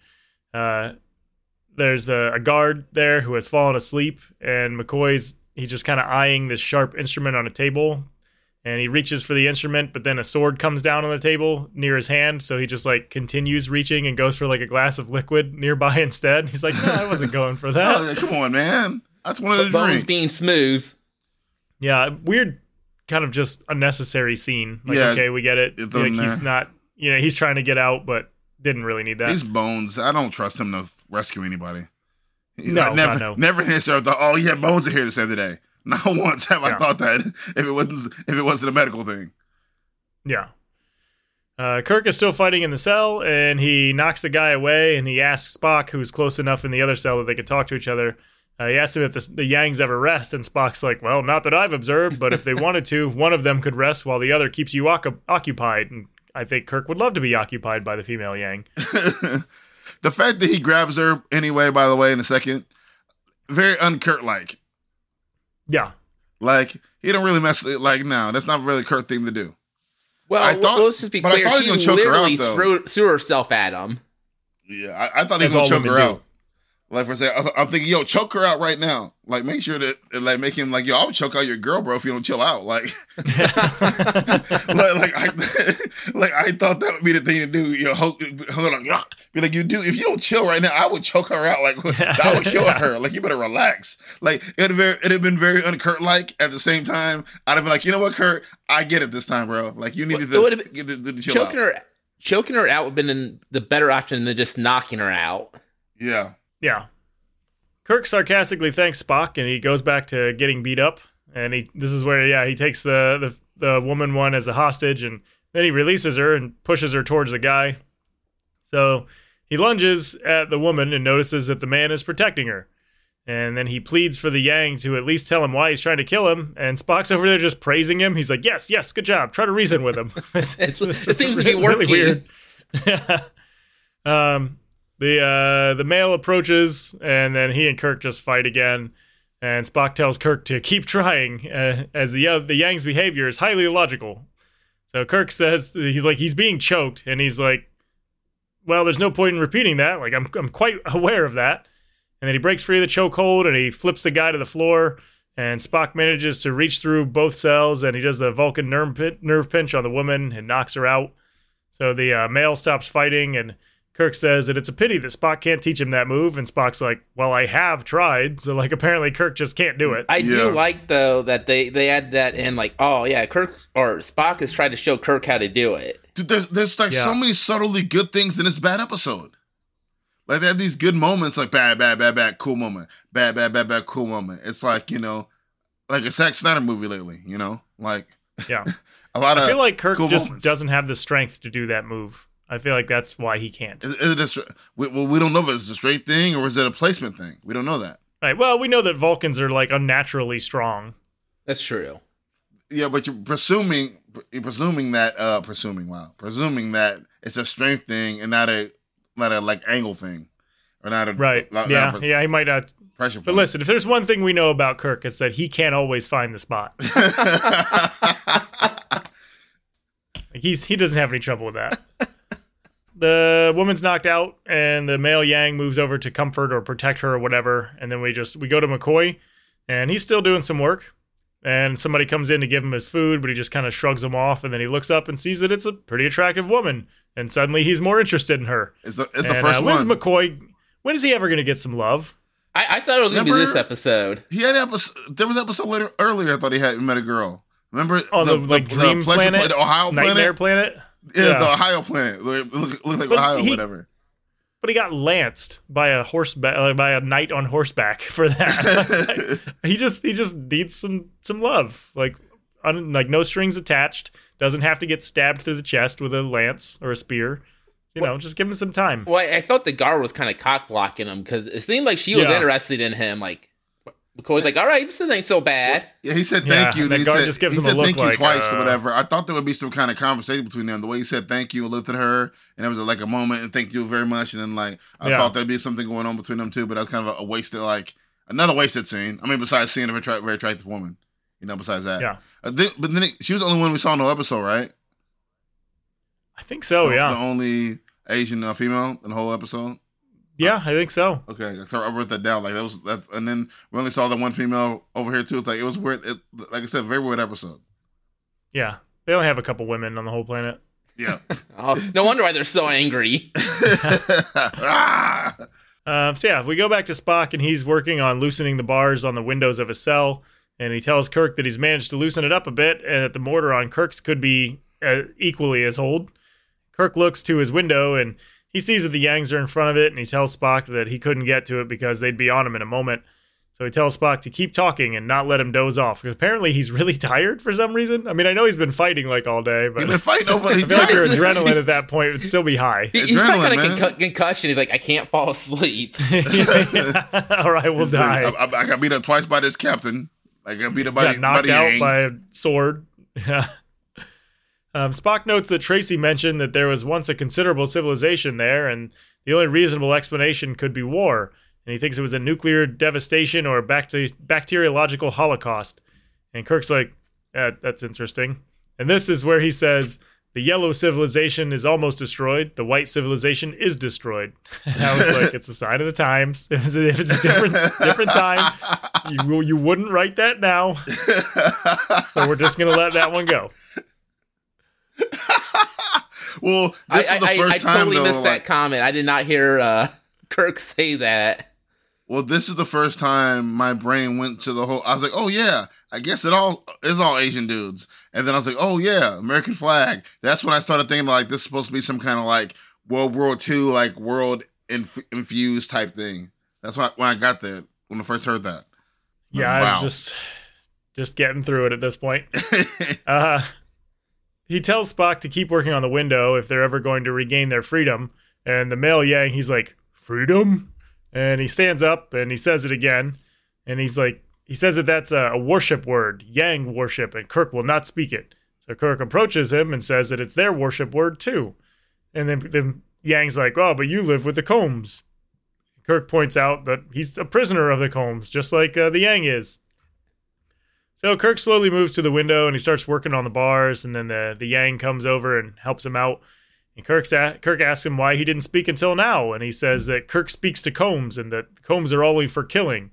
uh, there's a, a guard there who has fallen asleep, and McCoy's he's just kind of eyeing this sharp instrument on a table, and he reaches for the instrument, but then a sword comes down on the table near his hand, so he just like continues reaching and goes for like a glass of liquid nearby instead. He's like, no, I wasn't going for that. Oh, yeah, come on, man. That's one of the Bones drink. being smooth. Yeah, weird, kind of just unnecessary scene. Like, Yeah, okay, we get it. Like he's not, you know, he's trying to get out, but didn't really need that. These bones, I don't trust him to rescue anybody. No, I never, no. never in his thought, oh yeah, bones are here to save the day. Not once have I thought that if it wasn't if it wasn't a medical thing. Yeah. Uh, Kirk is still fighting in the cell, and he knocks the guy away, and he asks Spock, who's close enough in the other cell that they could talk to each other. Uh, he asks him if the, the Yangs ever rest, and Spock's like, "Well, not that I've observed, but if they wanted to, one of them could rest while the other keeps you occu- occupied." And I think Kirk would love to be occupied by the female Yang. the fact that he grabs her anyway, by the way, in a second, very unkurt like. Yeah, Like he don't really mess like no, that's not really a Kirk thing to do. Well, I thought- let's just be but I clear. thought he She was gonna choke her literally out, though. threw, threw herself at him. Yeah, I, I thought he was gonna choke her do. out. Like for say, I'm thinking, yo, choke her out right now. Like, make sure that, like, make him like, yo, I would choke out your girl, bro, if you don't chill out. Like, like, like, I, like, I thought that would be the thing to do. Yo, hold, hold on, be like, you do. If you don't chill right now, I would choke her out. Like, I would kill her. Like, you better relax. Like, it'd have it'd have been very unkurt like. At the same time, I'd have been like, you know what, Kirk, I get it this time, bro. Like, you needed to, been, get the, the, chill choking out. her, choking her out would have been the better option than just knocking her out. Yeah. Yeah. Kirk sarcastically thanks Spock and he goes back to getting beat up. And he this is where yeah, he takes the the, the woman one as a hostage and then he releases her and pushes her towards the guy. So he lunges at the woman and notices that the man is protecting her. And then he pleads for the Yang to at least tell him why he's trying to kill him. And Spock's over there just praising him. He's like, "Yes, yes, good job. Try to reason with him." it's, it's, it seems to be working. Really weird. um, the uh, the male approaches, and then he and Kirk just fight again. And Spock tells Kirk to keep trying, uh, as the uh, the Yang's behavior is highly illogical. So Kirk says he's like he's being choked, and he's like, "Well, there's no point in repeating that. Like I'm I'm quite aware of that." And then he breaks free of the chokehold, and he flips the guy to the floor. And Spock manages to reach through both cells, and he does the Vulcan nerve, pinch on the woman and knocks her out. So the uh, male stops fighting, and Kirk says that it's a pity that Spock can't teach him that move, and Spock's like, "Well, I have tried." So like, apparently Kirk just can't do it. I Yeah. do like though that they they add that in, like, oh yeah, Kirk or Spock has tried to show Kirk how to do it. Dude, there's there's like Yeah. so many subtly good things in this bad episode. Like they have these good moments, like bad, bad, bad, bad, cool moment, bad, bad, bad, bad, cool moment. It's like you know, like a Zack Snyder movie lately. You know, like Yeah, a lot of. I feel like Kirk cool just moments. doesn't have the strength to do that move. I feel like that's why he can't. Is, is it a, str- we, well, we don't know if it's a straight thing or is it a placement thing. We don't know that. Right. Well, we know that Vulcans are like unnaturally strong. That's true. Yeah, but you're presuming, you're presuming that, uh, presuming, wow, presuming that it's a strength thing and not a, not a like angle thing, or not a Right. not- yeah. not a yeah. He might not. pressure. But listen, if there's one thing we know about Kirk, it's that he can't always find the spot. Like, He's he doesn't have any trouble with that. the woman's knocked out, and the male Yang moves over to comfort or protect her or whatever. And then we just we go to McCoy, and he's still doing some work. And somebody comes in to give him his food, but he just kind of shrugs him off. And then he looks up and sees that it's a pretty attractive woman. And suddenly he's more interested in her. is the, it's the and, first uh, when's one. McCoy? When is he ever going to get some love? I, I thought it was gonna be this episode. He had episode. There was an episode later earlier. I thought he had met a girl. Remember Oh, the, like, dream pleasure planet? the Ohio Nightmare planet. Planet. yeah, yeah. the Ohio planet. Look, look, look like But Ohio, he- whatever. But he got lanced by a horseback, uh, by a knight on horseback for that. he just he just needs some some love, like un, like no strings attached. Doesn't have to get stabbed through the chest with a lance or a spear. You know, just give him some time. Well, I thought the guard was kind of cock blocking him because it seemed like she was Yeah. interested in him. Like McCoy's like, all right, this ain't so bad. Yeah, he said Yeah, thank you. and then that he guard said, just gives he him a look thank you like, twice uh, or whatever. I thought there would be some kind of conversation between them. The way he said thank you and looked at her, and it was like a moment and thank you very much. And then like I Yeah. thought there'd be something going on between them too, but that was kind of a, a wasted like another wasted scene. I mean, besides seeing a very, very attractive woman, you know. Besides that, Yeah. Uh, then, but then it, she was the only one we saw in the episode, right? I think so. The- Yeah, the only Asian uh, female in the whole episode. Yeah, I think so. Okay, so I wrote that down. Like that was that's, and then we only saw the one female over here too. It's like it was weird. It, like I said, very weird episode. Yeah, they only have a couple women on the whole planet. Yeah. Oh, no wonder why they're so angry. Ah! Uh, so yeah, we go back to Spock, and he's working on loosening the bars on the windows of his cell. And he tells Kirk that he's managed to loosen it up a bit, and that the mortar on Kirk's could be uh, equally as old. Kirk looks to his window, and he sees that the Yangs are in front of it, and he tells Spock that he couldn't get to it because they'd be on him in a moment. So he tells Spock to keep talking and not let him doze off. Because apparently he's really tired for some reason. I mean, I know he's been fighting like all day, but You've been fighting over I the feel like your adrenaline at that point would still be high. He- he's probably Adrenaline, kind of man. concu- concussion. He's like, I can't fall asleep. all right, we'll die. I, I, I got beat up twice by this captain. I got beat up by got knocked by out Yang. by a sword. Yeah. Um, Spock notes that Tracy mentioned that there was once a considerable civilization there, and the only reasonable explanation could be war. And he thinks it was a nuclear devastation or bacteri- bacteriological holocaust. And Kirk's like, "Yeah, that's interesting. And this is where he says the yellow civilization is almost destroyed. The white civilization is destroyed. And I was like, it's a sign of the times. It was a, it was a different different time. You you wouldn't write that now, so we're just gonna let that one go. well, this I, is the I, first I, I time totally though, missed like- that comment. I did not hear uh, Kirk say that. Well, this is the first time my brain went to the whole. I was like, "Oh yeah, I guess it all is all Asian dudes." And then I was like, "Oh yeah, American flag." That's when I started thinking like this is supposed to be some kind of like World War II, like world inf- infused type thing. That's why when I got there when I first heard that. Yeah, I Wow. was just just getting through it at this point. Uh, he tells Spock to keep working on the window if they're ever going to regain their freedom. And the male Yang, he's like, "Freedom," and he stands up and he says it again, and he's like, he says that that's a, a worship word, Yang worship, and Kirk will not speak it. So Kirk approaches him and says that it's their worship word too, and then then Yang's like, "Oh, but you live with the Kohms." Kirk points out that he's a prisoner of the Kohms, just like uh, the Yang is. So Kirk slowly moves to the window and he starts working on the bars, and then the, the Yang comes over and helps him out. And Kirk's a- Kirk asks him why he didn't speak until now, and he says that Kirk speaks to Kohms and that Kohms are only for killing.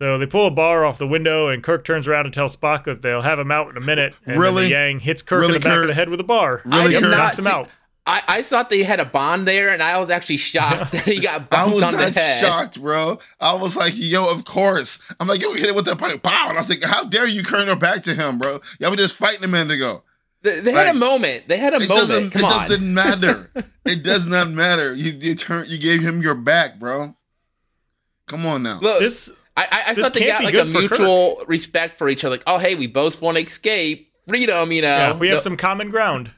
So they pull a bar off the window, and Kirk turns around and tells Spock that they'll have him out in a minute. And then Really? the Yang hits Kirk Really, in the back Kirk? of the head with a bar. Really, I Kirk? knocks him see- out. I, I thought they had a bond there, and I was actually shocked that he got I bumped was on the not head. shocked, bro. I was like, "Yo, of course." I'm like, "Yo, hit it with that pipe, pow!" And I was like, "How dare you turn your back to him, bro? Y'all were just fighting a minute ago." They, they had a moment. They had a it moment. doesn't. Come it on. doesn't matter. it does not matter. You you turn. You gave him your back, bro. Come on now. Look, This I, I, I this thought they can't got like a good for mutual respect for each other. Like, oh, hey, we both want to escape, freedom. You know, yeah, we have The- some common ground.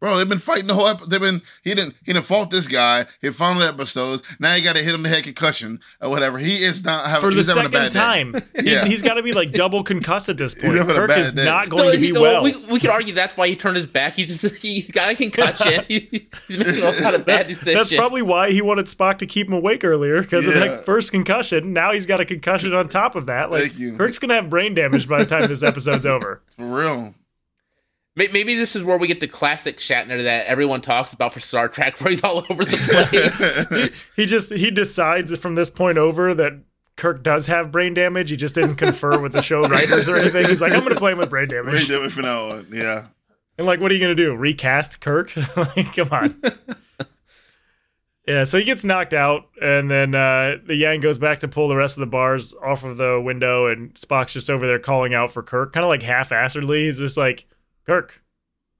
Bro, they've been fighting the whole. Ep- they've been. He didn't. He didn't fault this guy. He found the episodes. Now you got to hit him the head concussion or whatever. He is not having. For the he's having a second bad day. time, he's, he's got to be like double concussed at this point. Kirk is day. not So going to he- be well. We, we could argue that's why he turned his back. He just he's got a concussion. he's making a lot of bad That's, decisions. that's probably why he wanted Spock to keep him awake earlier because of that first concussion. Now he's got a concussion on top of that. Like Thank you. Kirk's gonna have brain damage by the time this episode's over. For real. May- Maybe this is where we get the classic Shatner that everyone talks about for Star Trek, where he's all over the place. He just he decides from this point over that Kirk does have brain damage. He just didn't confer with the show writers or anything. He's like, I'm gonna play him with brain Very damage. different from now on. Yeah. And like, what are you gonna do? Recast Kirk? like, come on. yeah, so he gets knocked out, and then uh, the Yang goes back to pull the rest of the bars off of the window, and Spock's just over there calling out for Kirk, kind of like half-assedly. He's just like, "Kirk,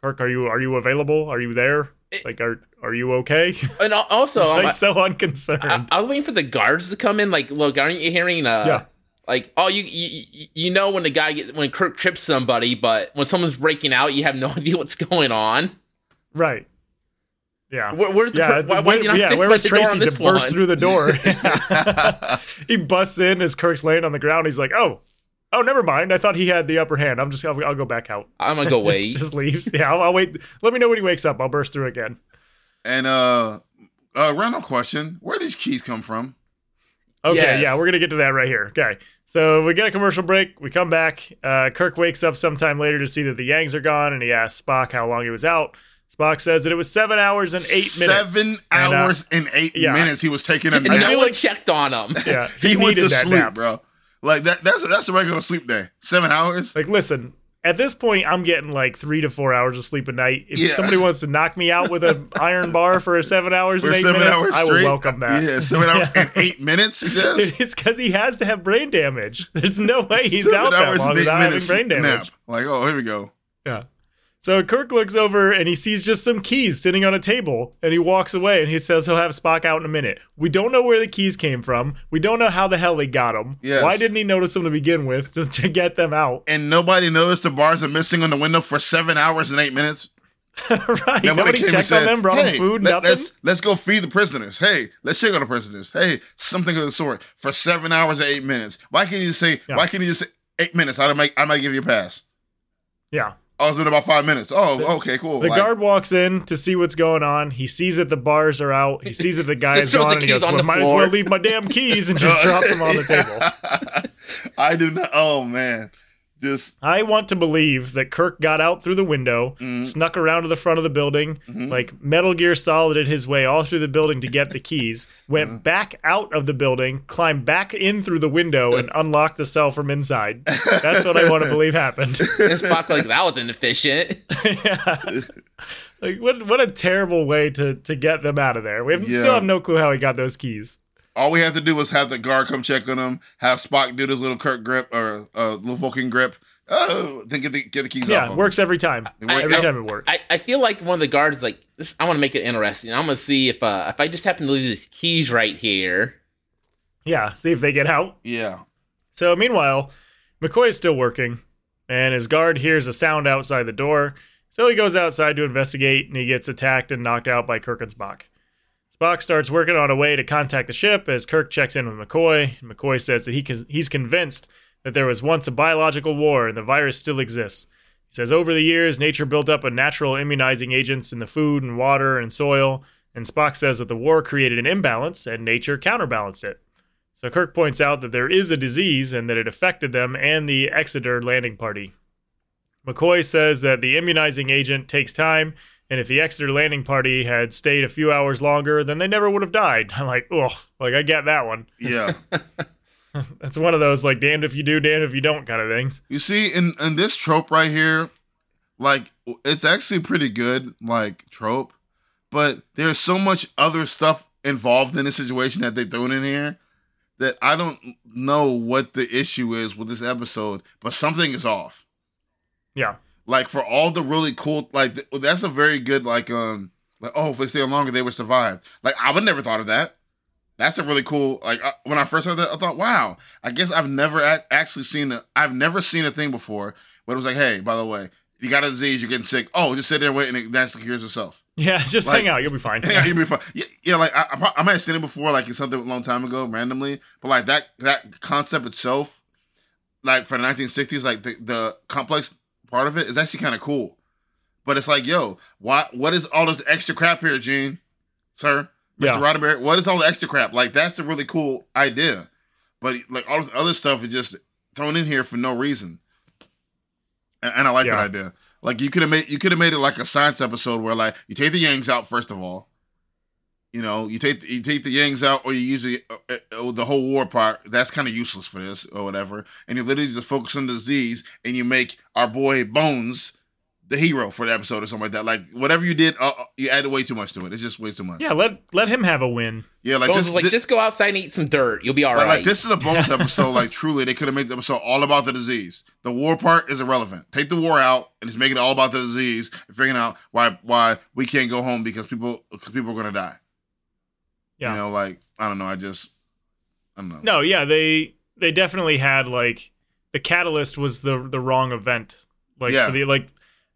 Kirk, are you are you available? Are you there? Like, are are you okay?" and also, I'm- like so unconcerned. I, I was waiting for the guards to come in. Like, look, aren't you hearing? Uh, Yeah. Like, oh, you, you you know when the guy get, when Kirk trips somebody, but when someone's breaking out, you have no idea what's going on. right. Yeah. Where, where's the Yeah, Kirk- why, why where, did you not yeah, where was the door on Tracy to burst one? through the door? he busts in as Kirk's laying on the ground. He's like, "Oh, oh, never mind. I thought he had the upper hand. I'm just, I'll, I'll go back out." I'm gonna go Just- wait. Just, leaves. Yeah, I'll, I'll wait. Let me know when he wakes up. I'll burst through again. And uh, uh, random question: Where these keys come from? Okay, Yes. yeah, we're gonna get to that right here. Okay, so we get a commercial break. We come back. Uh, Kirk wakes up sometime later to see that the Yangs are gone, and he asks Spock how long he was out. Spock says that it was seven hours and eight minutes. Seven And, uh, and, and eight yeah. minutes. He was taking a And nap. no one checked on him. Yeah, he, he, went needed to that sleep, nap. bro. Like that. That's that's a regular sleep day. Seven hours. Like, listen, at this point, I'm getting like three to four hours of sleep a night. If Yeah. somebody wants to knock me out with an iron bar for seven hours For and eight seven minutes, hours I will straight. welcome that. Yeah, seven hours Yeah. and eight minutes. He says. It's because he has to have brain damage. There's no way he's Seven out that long without having brain damage. nap. Like, oh, here we go. Yeah. So Kirk looks over and he sees just some keys sitting on a table and he walks away and he says he'll have Spock out in a minute. We don't know where the keys came from. We don't know how the hell he got them. Yes. Why didn't he notice them to begin with to, to get them out? And nobody noticed the bars are missing on the window for seven hours and eight minutes. right. Nobody Nobody checked said, on them, brought hey, them food, let, nothing. Let's let's go feed the prisoners. Hey, let's check on the prisoners. Hey, something of the sort for seven hours and eight minutes. Why can't you just say? Yeah. Why can't you just say eight minutes? I might I might give you a pass. Yeah. I was doing about five minutes. Oh, The- okay, cool. The Like, guard walks in to see what's going on. He sees that the bars are out. He sees that the guy is gone, the and he goes, on "Well, might as well leave my damn keys," and just drops them on the table. I do not. Oh man, Just I want to believe that Kirk got out through the window, Mhm. snuck around to the front of the building, Mhm. like Metal Gear Solided his way all through the building to get the keys, went Mhm. back out of the building, climbed back in through the window, and unlocked the cell from inside. That's what I want to believe happened. And Spock like that was inefficient. yeah. Like what what a terrible way to to get them out of there. We have, Yeah. still have no clue how he got those keys. All we had to do was have the guard come check on him, have Spock do this little Kirk grip or uh, little Vulcan grip. Oh, then get the get the keys off. Yeah, it works every time. It works. Every I- time it works. I, I feel like one of the guards like this. I want to make it interesting. I'm gonna see if uh if I just happen to leave these keys right here. yeah, see if they get out. Yeah. So meanwhile, McCoy is still working, and his guard hears a sound outside the door. So he goes outside to investigate, and he gets attacked and knocked out by Kirk and Spock. Starts working on a way to contact the ship as Kirk checks in with McCoy. McCoy says that he he's convinced that there was once a biological war and the virus still exists. He says over the years, nature built up a natural immunizing agents in the food and water and soil, and Spock says that the war created an imbalance and nature counterbalanced it. So Kirk points out that there is a disease and that it affected them and the Exeter landing party. McCoy says that the immunizing agent takes time, and if the Exeter landing party had stayed a few hours longer, then they never would have died. I'm like, oh, like I get that one. Yeah. That's one of those like damned if you do, damned if you don't kind of things. you see, in in this trope right here, like it's actually pretty good, like trope, but there's so much other stuff involved in the situation that they thrown in here that I don't know what the issue is with this episode, but something is off. Yeah. Like for all the really cool, like that's a very good, like um, like oh, if they stay longer, they would survive. Like I would never thought of that. That's a really cool. Like I, when I first heard that, I thought, wow. I guess I've never ac- actually seen a. I've never seen a thing before but it was like, hey, by the way, you got a disease, you're getting sick. Oh, just sit there and wait, and naturally cures itself. Yeah, just Like- hang out, you'll be fine. Yeah, you'd be fine. Yeah, yeah like I, I, I might have seen it before, like in something a long time ago, randomly. But like that that concept itself, like for the 1960s, like the, the complex part of it is actually kind of cool. But it's like, yo, why? What is all this extra crap here, Gene, sir, Mr. Yeah. Roddenberry? What is all the extra crap? Like that's a really cool idea, but like all this other stuff is just thrown in here for no reason. And, and I like Yeah. that idea. Like you could have made you could have made it like a science episode where like you take the yangs out first of all. You know, you take you take the yangs out, or you use the uh, uh, the whole war part. That's kind of useless for this or whatever. And you literally just focus on the disease, and you make our boy Bones the hero for the episode or something like that. Like whatever you did, uh, uh, you added way too much to it. It's just way too much. Yeah, let let him have a win. Yeah, like Bones this, like, this- just go outside and eat some dirt. You'll be all like, right. like, this is a bonus episode. Like truly, they could have made the episode all about the disease. The war part is irrelevant. Take the war out and just make it all about the disease and figuring out why why we can't go home because people because people are gonna die. Yeah. You know, like I don't know. I just I don't know. No, yeah, they they definitely had like the catalyst was the the wrong event. Like Yeah. the like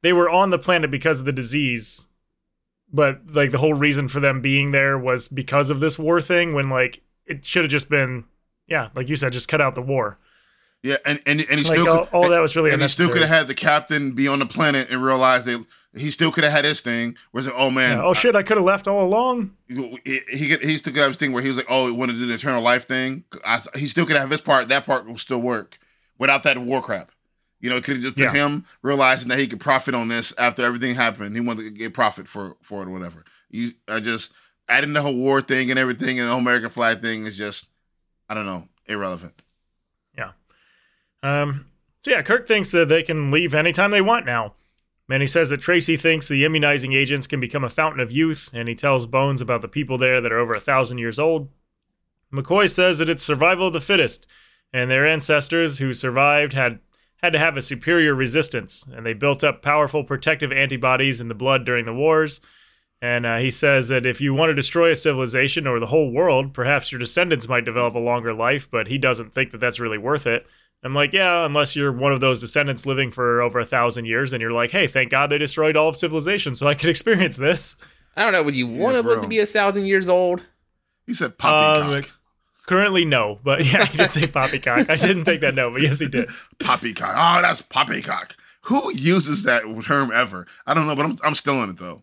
they were on the planet because of the disease, but like the whole reason for them being there was because of this war thing. When like it should have just been, yeah, like you said, just cut out the war. Yeah, and and, and he Like still oh, all, could, all oh, that was really and he still could have had the captain be on the planet and realize that he still could have had his thing. Whereas, oh man, Yeah, oh shit, I could have left all along. he he, he still could have his thing where he was like, oh, he wanted to do the eternal life thing. I, he still could have his part. That part will still work without that war crap. You know, it could have just been Yeah. him realizing that he could profit on this after everything happened. He wanted to get profit for for it or whatever. You, I just adding the whole war thing and everything and the whole American flag thing is just, I don't know, irrelevant. Um, so yeah, Kirk thinks that they can leave anytime they want now. And he says that Tracy thinks the immunizing agents can become a fountain of youth, and he tells Bones about the people there that are over a thousand years old. McCoy says that it's survival of the fittest, and their ancestors who survived had had to have a superior resistance, and they built up powerful protective antibodies in the blood during the wars. And uh, he says that if you want to destroy a civilization or the whole world, perhaps your descendants might develop a longer life, but he doesn't think that that's really worth it. I'm like, yeah, unless you're one of those descendants living for over a thousand years, and you're like, hey, thank God they destroyed all of civilization so I could experience this. I don't know. Would you want to live to be a thousand years old? He said poppycock. Um, Currently, no, but yeah, he did say poppycock. I didn't take that note, but yes, he did. Poppycock. Oh, that's poppycock. Who uses that term ever? I don't know, but I'm I'm still in it though.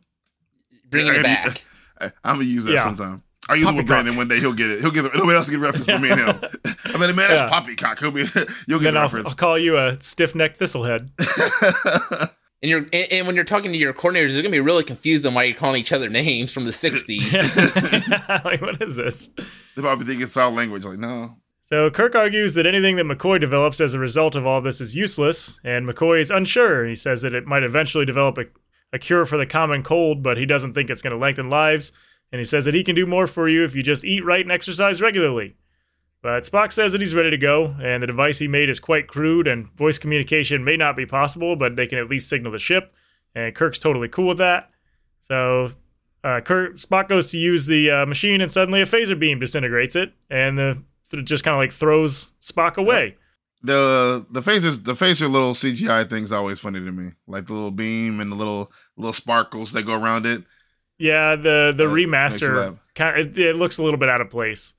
Bring it back. I, I'm gonna use that Yeah. sometime. I use it with Poppycock. Brandon one day. He'll get it. He'll get it. Nobody else will get a reference from me and him. I mean, the man, that's Yeah. poppycock. He'll be. You'll get then the I'll, reference. I'll call you a stiff necked thistlehead. And you're and, and when you're talking to your coordinators, they're gonna be really confused on why you're calling each other names from the '60s. like, what is this? they probably think it's our language. Like, no. So Kirk argues that anything that McCoy develops as a result of all this is useless, and McCoy is unsure. He says that it might eventually develop a, a cure for the common cold, but he doesn't think it's going to lengthen lives. And he says that he can do more for you if you just eat right and exercise regularly. But Spock says that he's ready to go, and the device he made is quite crude, and voice communication may not be possible, but they can at least signal the ship. And Kirk's totally cool with that. So uh, Kirk, Spock goes to use the uh, machine, and suddenly a phaser beam disintegrates it, and the it just kind of like throws Spock away. The the phasers the phaser little CGI thing's always funny to me. Like the little beam and the little little sparkles that go around it. Yeah, the the Uh, remaster laugh. kind it, it looks a little bit out of place.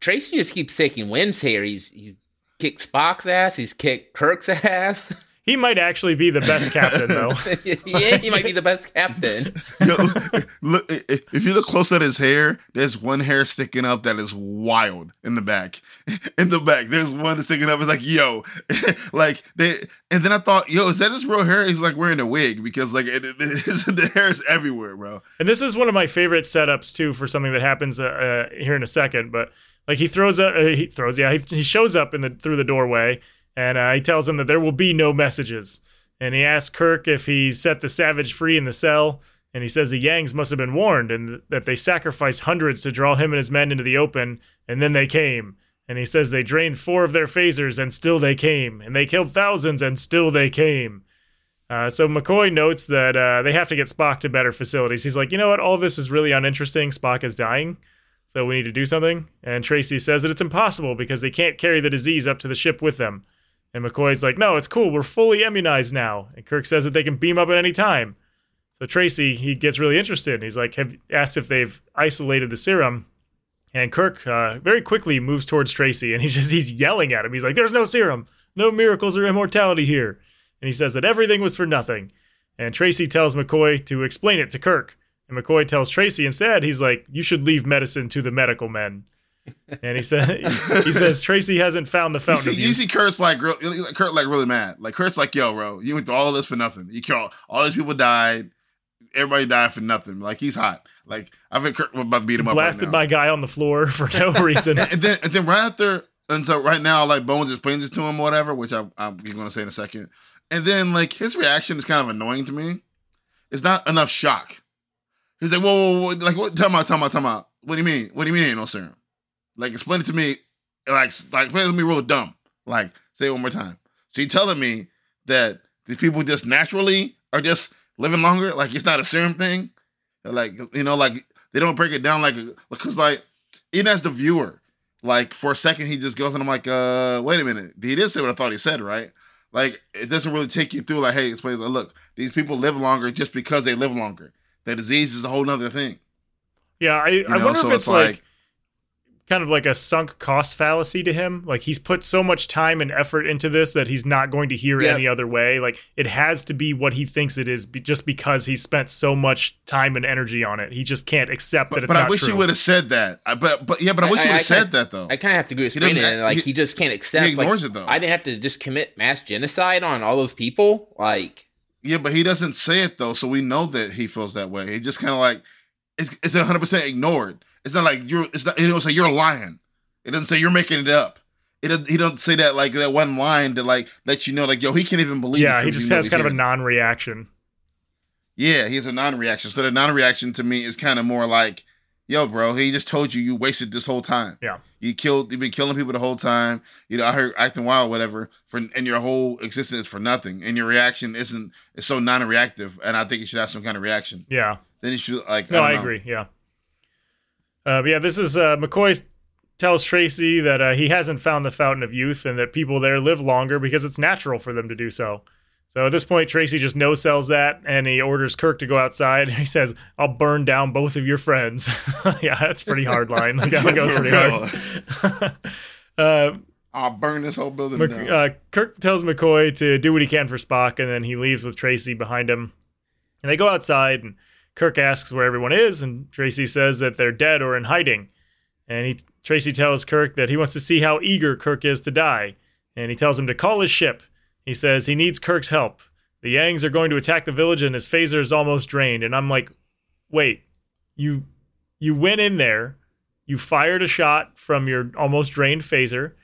Tracy just keeps taking wins here. He's he's kicked Spock's ass. He's kicked Kirk's ass. He might actually be the best captain though. yeah, he might be the best captain. Yo, look, i- i- if you look close at his hair, there's one hair sticking up that is wild in the back. In the back, there's one sticking up. It's like, yo, like they. And then I thought, yo, is that his real hair? He's like wearing a wig because like it, it, it's- the hair is everywhere, bro. And this is one of my favorite setups too for something that happens uh, uh, here in a second. But like he throws up, uh, he throws, yeah, he, he shows up in the through the doorway, and uh, he tells him that there will be no messages. And he asks Kirk if he set the Savage free in the cell, and he says the Yangs must have been warned, and that they sacrificed hundreds to draw him and his men into the open, and then they came. And he says they drained four of their phasers, and still they came, and they killed thousands, and still they came. Uh, so McCoy notes that uh, they have to get Spock to better facilities. He's like, you know what? All this is really uninteresting. Spock is dying, so we need to do something. And Tracy says that it's impossible because they can't carry the disease up to the ship with them. And McCoy's like, no, it's cool. We're fully immunized now. And Kirk says that they can beam up at any time. So Tracy, he gets really interested. He's like, have asked if they've isolated the serum. And Kirk uh, very quickly moves towards Tracy, and he's just he's yelling at him. He's like, "There's no serum, no miracles or immortality here." And he says that everything was for nothing. And Tracy tells McCoy to explain it to Kirk. And McCoy tells Tracy instead, he's like, "You should leave medicine to the medical men." And he said, he says Tracy hasn't found the You fountain see, of you see Kirk's like, real- Kirk like really mad. Like Kirk's like, yo, bro, you went through all this for nothing. You killed all these people died. Everybody died for nothing. Like he's hot. Like I think Kirk was about to beat him up. Blasted right my guy on the floor for no reason. and, then and then right after and so right now like Bones explains it to him or whatever, which I'm I'm going to say in a second. And then like his reaction is kind of annoying to me. It's not enough shock. He's like, whoa, whoa, whoa, like what? Tell me, tell me, tell me. What do you mean? What do you mean ain't no serum? Like explain it to me. Like like explain it to me real dumb. Like say it one more time. So you're telling me that these people just naturally are just living longer? Like it's not a serum thing? Like you know, like they don't break it down like because like even as the viewer, like for a second he just goes and I'm like, uh, wait a minute, he did say what I thought he said, right? Like it doesn't really take you through like, hey, explain. Like, look, these people live longer just because they live longer. The disease is a whole nother thing. Yeah, I, I know, wonder so if it's, it's like, like- kind of like a sunk cost fallacy to him. Like he's put so much time and effort into this that he's not going to hear Yep. any other way. Like it has to be what he thinks it is, be, just because he spent so much time and energy on it. He just can't accept that But, it's but not I wish true. he would have said that. I, but but yeah, but I I- wish he would have said that though. I kind of have to agree with He doesn't Brandon. act- Like he- he, just can't accept. he ignores like, it, though. I didn't have to just commit mass genocide on all those people. Like yeah, but he doesn't say it though, so we know that he feels that way. He just kind of like it's it's 100 percent ignored. It's not like you're. It's not. He don't say you're lying. It doesn't say you're making it up. It doesn't, he doesn't say that like that one line to like let you know like yo he can't even believe. yeah, it he just has kind of a non-reaction. Yeah, he has a non-reaction. So the non-reaction to me is kind of more like, yo, bro, he just told you you wasted this whole time. Yeah. You killed. You've been killing people the whole time. You know, I heard acting wild, whatever, for and your whole existence for nothing. And your reaction isn't It's so non-reactive. And I think you should have some kind of reaction. Yeah. Then you should like. No, I, know. agree. Yeah. Uh, but yeah, this is uh, McCoy tells Tracy that uh, he hasn't found the fountain of youth and that people there live longer because it's natural for them to do so. So at this point, Tracy just no sells that and he orders Kirk to go outside. He says, "I'll burn down both of your friends." yeah, that's pretty hard line. Like that goes pretty hard. uh, I'll burn this whole building Mc- down. uh, Kirk tells McCoy to do what he can for Spock, and then he leaves with Tracy behind him. And they go outside, and Kirk asks where everyone is, and Tracy says that they're dead or in hiding. And he Tracy tells Kirk that he wants to see how eager Kirk is to die, and he tells him to call his ship. He says he needs Kirk's help. The Yangs are going to attack the village, and his phaser is almost drained. And I'm like, wait, you you went in there, you fired a shot from your almost drained phaser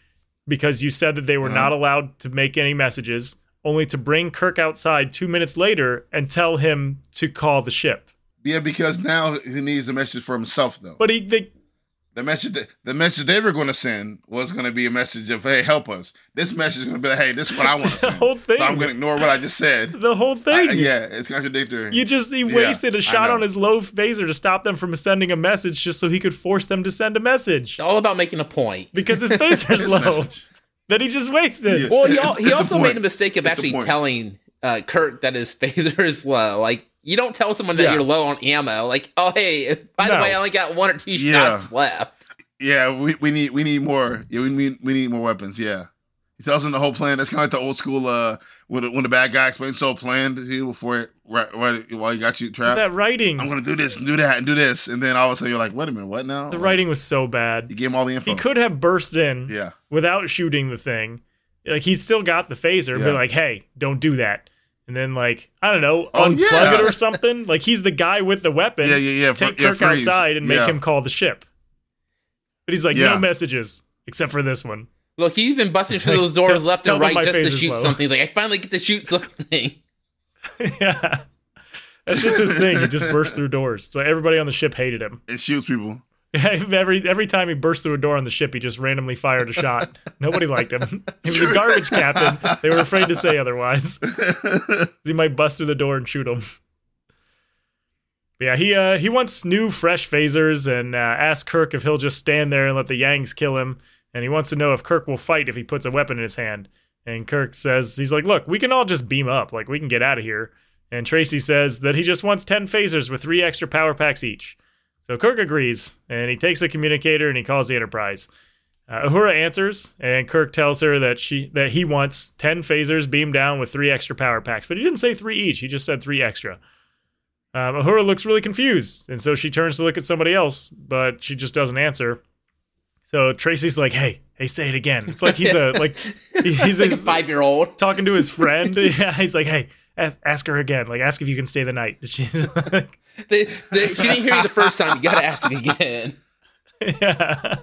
because you said that they were Uh-huh. not allowed to make any messages, only to bring Kirk outside two minutes later and tell him to call the ship. Yeah, because now he needs a message for himself though. But he, they, The message that the message they were going to send was going to be a message of "Hey, help us." This message is going to be like, "Hey, this is what I want to the whole thing, So I'm going to ignore what I just said. the whole thing. I- yeah, it's contradictory. You just he Yeah, wasted a I shot on his low phaser to stop them from sending a message just so he could force them to send a message All about making a point. because his phaser's This low message. that he just wasted. Yeah. Well, he, It's- he it's also made a mistake of It's actually telling uh, Kirk that his phaser is low. Like, you don't tell someone that Yeah. you're low on ammo. Like, oh, hey, by the way, I only got one or two Yeah. shots left. Yeah, we, we need we need more. Yeah, we need we need more weapons. Yeah, he tells them the whole plan. That's kind of like the old school. Uh, when the, when the bad guy explains the whole plan to you before it, right, right while he got you But trapped. that writing, I'm gonna do this and do that and do this, and then all of a sudden you're like, wait a minute, what now? the Like, writing was so bad. You gave him all the info. He could have burst in Yeah, without shooting the thing. Like he's still got the phaser, and be like, "Hey, don't do that." And then like I don't know, Oh, unplug yeah. it or something. Like he's the guy with the weapon. yeah, yeah, yeah. Take fr- yeah, Kirk freeze. outside and make Yeah. him call the ship. But he's like, Yeah. no messages except for this one. Look, he's been busting through those doors tell- left tell and right just to shoot low. something. Like, I finally get to shoot something. yeah. That's just his thing. He just burst through doors. So everybody on the ship hated him. It shoots people. every every time he burst through a door on the ship, he just randomly fired a shot. Nobody liked him. He was a garbage captain. They were afraid to say otherwise. He might bust through the door and shoot him. Yeah, he uh, he wants new, fresh phasers and uh, asks Kirk if he'll just stand there and let the Yangs kill him. And he wants to know if Kirk will fight if he puts a weapon in his hand. And Kirk says he's like, "Look, we can all just beam up. Like we can get out of here." And Tracy says that he just wants ten phasers with three extra power packs each. So Kirk agrees, and he takes a communicator and he calls the Enterprise. Uh, Uhura answers, and Kirk tells her that she that he wants ten phasers beamed down with three extra power packs, but he didn't say three each. He just said three extra. Um, Uhura looks really confused, and so she turns to look at somebody else, but she just doesn't answer. So Tracy's like, "Hey, hey, say it again." It's like he's a like he- he's, like a five year old. talking to his friend. yeah, he's like, "Hey, ask, ask her again. Like, ask if you can stay the night." She's like, They, they, she didn't hear you the first time. You gotta ask it again. yeah.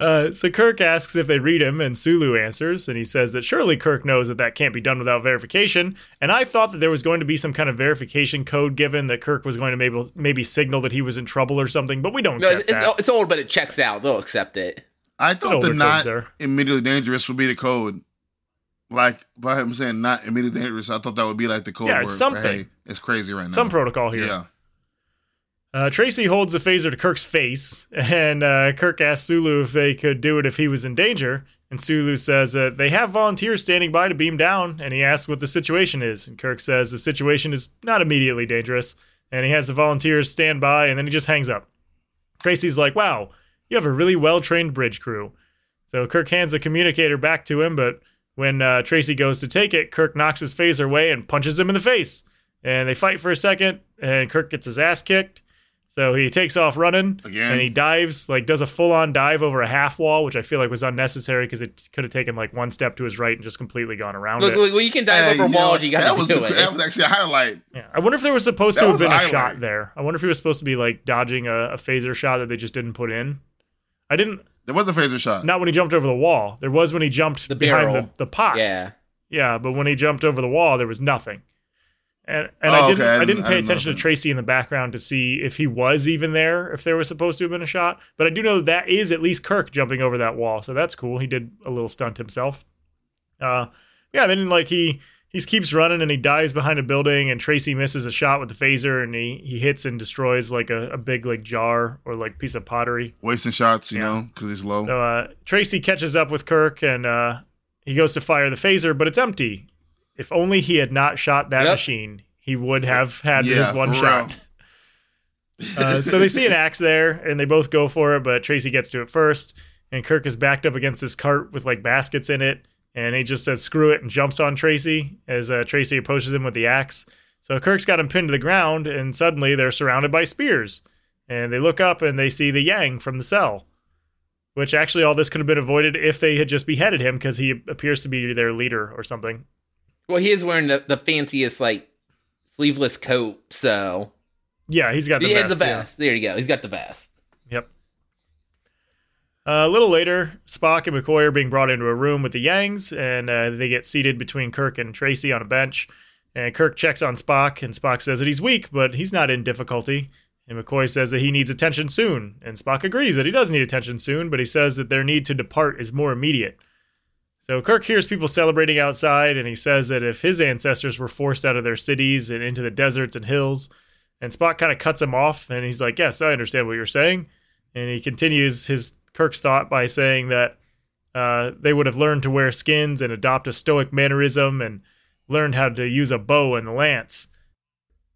Uh, so Kirk asks if they read him, and Sulu answers, and he says that surely Kirk knows that that can't be done without verification. And I thought that there was going to be some kind of verification code given that Kirk was going to maybe maybe signal that he was in trouble or something, but we don't No, get it's, that. it's old, but it checks out. They'll accept it. I thought the not there? immediately dangerous would be the code. Like by him saying not immediately dangerous, I thought that would be like the code Yeah, word. something. Hey, it's crazy right now. Some protocol here. Yeah. Uh, Tracy holds the phaser to Kirk's face, and uh, Kirk asks Sulu if they could do it if he was in danger. And Sulu says that they have volunteers standing by to beam down, and he asks what the situation is. And Kirk says the situation is not immediately dangerous, and he has the volunteers stand by, and then he just hangs up. Tracy's like, wow, you have a really well trained bridge crew. So Kirk hands the communicator back to him, but when uh, Tracy goes to take it, Kirk knocks his phaser away and punches him in the face. And they fight for a second, and Kirk gets his ass kicked. So he takes off running, Again. and he dives, like does a full on dive over a half wall, which I feel like was unnecessary because it could have taken like one step to his right and just completely gone around Look, it. look, well, you can dive Hey, over you know, walls. You that gotta was do a- it. That was actually a highlight. Yeah. I wonder if there was supposed That to have been a highlight. shot there. I wonder if he was supposed to be like dodging a, a phaser shot that they just didn't put in. I didn't. There was a phaser shot. Not when he jumped over the wall. There was when he jumped The behind the, the pot. yeah. Yeah, but when he jumped over the wall, there was nothing. And and Oh, I didn't okay. I I didn't- didn't I pay didn't attention to. Tracy in the background to see if he was even there, if there was supposed to have been a shot. But I do know that that is at least Kirk jumping over that wall, so that's cool. He did a little stunt himself. Uh, yeah. Then like he he keeps running and he dives behind a building, and Tracy misses a shot with the phaser, and he he hits and destroys like a, a big like jar or like piece of pottery. Wasting shots, you Yeah. know, because he's low. So uh, Tracy catches up with Kirk and uh, he goes to fire the phaser, but it's empty. If only he had not shot that Yep. machine, he would have had Yeah, his one shot. Uh, so they see an axe there and they both go for it, but Tracy gets to it first. And Kirk is backed up against this cart with like baskets in it. And he just says, screw it, and jumps on Tracy as uh, Tracy approaches him with the axe. So Kirk's got him pinned to the ground, and suddenly they're surrounded by spears. And they look up and they see the Yang from the cell. Which actually, all this could have been avoided if they had just beheaded him because he appears to be their leader or something. Well, he is wearing the, the fanciest like sleeveless coat, so Yeah, he's got the yeah, vest. the yeah. vest. There you go. He's got the vest. A little later, Spock and McCoy are being brought into a room with the Yangs, and uh, they get seated between Kirk and Tracy on a bench. And Kirk checks on Spock, and Spock says that he's weak, but he's not in difficulty. And McCoy says that he needs attention soon, and Spock agrees that he does need attention soon, but he says that their need to depart is more immediate. So Kirk hears people celebrating outside, and he says that if his ancestors were forced out of their cities and into the deserts and hills, and Spock kind of cuts him off, and he's like, "Yes, I understand what you're saying." And he continues his Kirk's thought by saying that uh, they would have learned to wear skins and adopt a stoic mannerism and learned how to use a bow and a lance.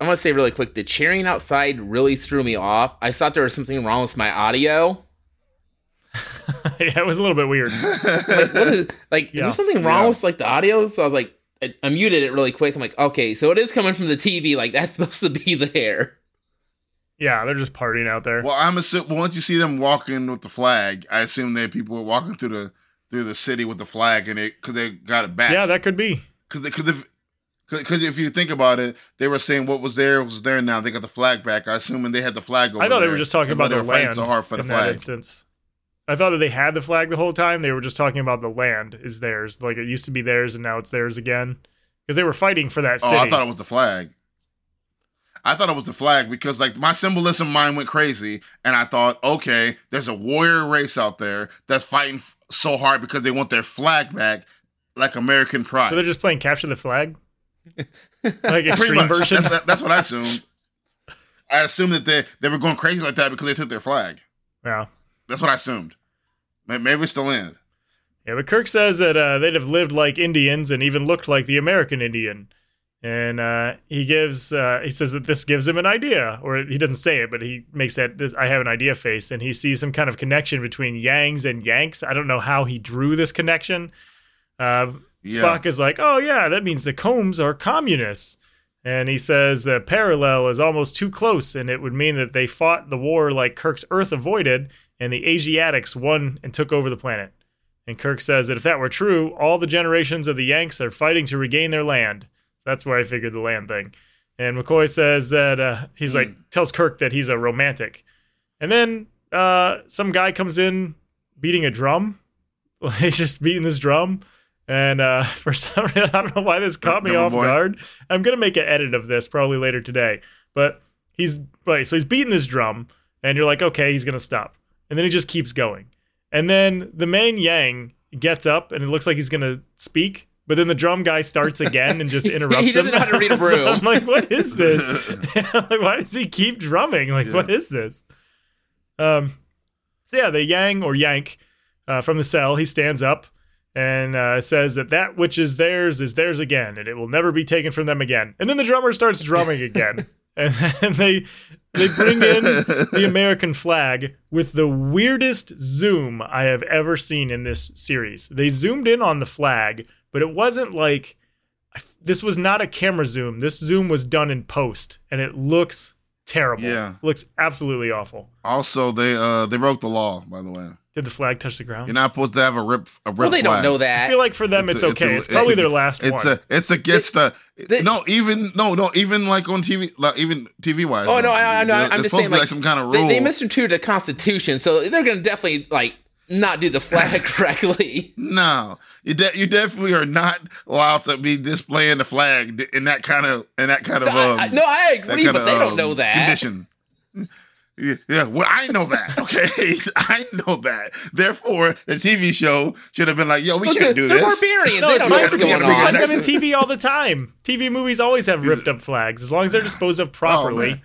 I want to say really quick the cheering outside really threw me off. I thought there was something wrong with my audio. yeah, it was a little bit weird. Like, what is like? Is there something wrong Yeah. with like the audio? So I was like, I, I muted it really quick. I'm like, okay, so it is coming from the TV. Like that's supposed to be there. Yeah, they're just partying out there. Well, I'm assuming once you see them walking with the flag, I assume that people were walking through the through the city with the flag, and it because they got it back. yeah, that could be. because because if because if you think about it, they were saying what was there was there now. They got the flag back. I assuming they had the flag. Over there. I thought they were just talking about their land so hard for the in that flag. instance. I thought that they had the flag the whole time. They were just talking about the land is theirs. Like it used to be theirs and now it's theirs again. Because they were fighting for that Oh. I thought it was the flag. I thought it was the flag because like my symbolism mind went crazy, and I thought, okay, there's a warrior race out there that's fighting f- so hard because they want their flag back, like American pride. so they're just playing capture the flag? like extreme much. version? That's, that- that's what I assumed. I assumed that they they were going crazy like that because they took their flag. yeah. That's what I assumed. Maybe it's still in. Yeah, but Kirk says that uh, they'd have lived like Indians and even looked like the American Indian. And uh, he gives, uh, he says that this gives him an idea, or he doesn't say it, but he makes that this, I have an idea face, and he sees some kind of connection between Yangs and Yanks. I don't know how he drew this connection. Uh, Yeah. Spock is like, oh yeah, that means the Kohms are communists. And he says the parallel is almost too close, and it would mean that they fought the war like Kirk's Earth avoided, and the Asiatics won and took over the planet. And Kirk says that if that were true, all the generations of the Yanks are fighting to regain their land. That's where I figured the land thing. And McCoy says that uh, he's like tells Kirk that he's a romantic. And then uh, some guy comes in beating a drum. he's just beating this drum. And uh, for some reason, I don't know why this caught me Drummer off boy. guard. I'm gonna make an edit of this probably later today. But he's right, so he's beating this drum, and you're like, okay, he's gonna stop, and then he just keeps going, and then the main Yang gets up, and it looks like he's gonna speak, but then the drum guy starts again and just He interrupts doesn't him. know how to read a So. I'm like, what is this? like, why does he keep drumming? Like, what is this? Um, so yeah, the Yang or Yank uh, from the cell, he stands up and uh, says that that which is theirs is theirs again, and it will never be taken from them again. And then the drummer starts drumming again, and then they they bring in the American flag with the weirdest zoom I have ever seen in this series. They zoomed in on the flag, but it wasn't like this was not a camera zoom. This zoom was done in post, and it looks terrible. Yeah. looks absolutely awful. Also, they uh they broke the law. By the way, Did the flag touch the ground? you're not supposed to have a rip a rip Well, they flag. don't know that. I feel like for them It's it's, a- it's okay. a- It's, it's probably a- their last It's one. a it's against the they- no even no no even like on TV like even TV wise. Oh, no, I- I know. I'm just saying, to be, like, some kind of they, rule. they misconstrued the Constitution, so they're gonna definitely like not do the flag correctly. No, you de- you definitely are not allowed to be displaying the flag in that kind of in that kind of I- um. I- no, I agree, but of, they don't um, know that. condition. Yeah, yeah, well, I know that. Okay, I know that. Therefore, the TV show should have been like, "Yo, we Look, can't they're, do they're this." barbarians. No, they it's don't know what's going them. It's like what them in TV all the time. TV movies always have ripped up flags as long as they're disposed of Oh, properly. man.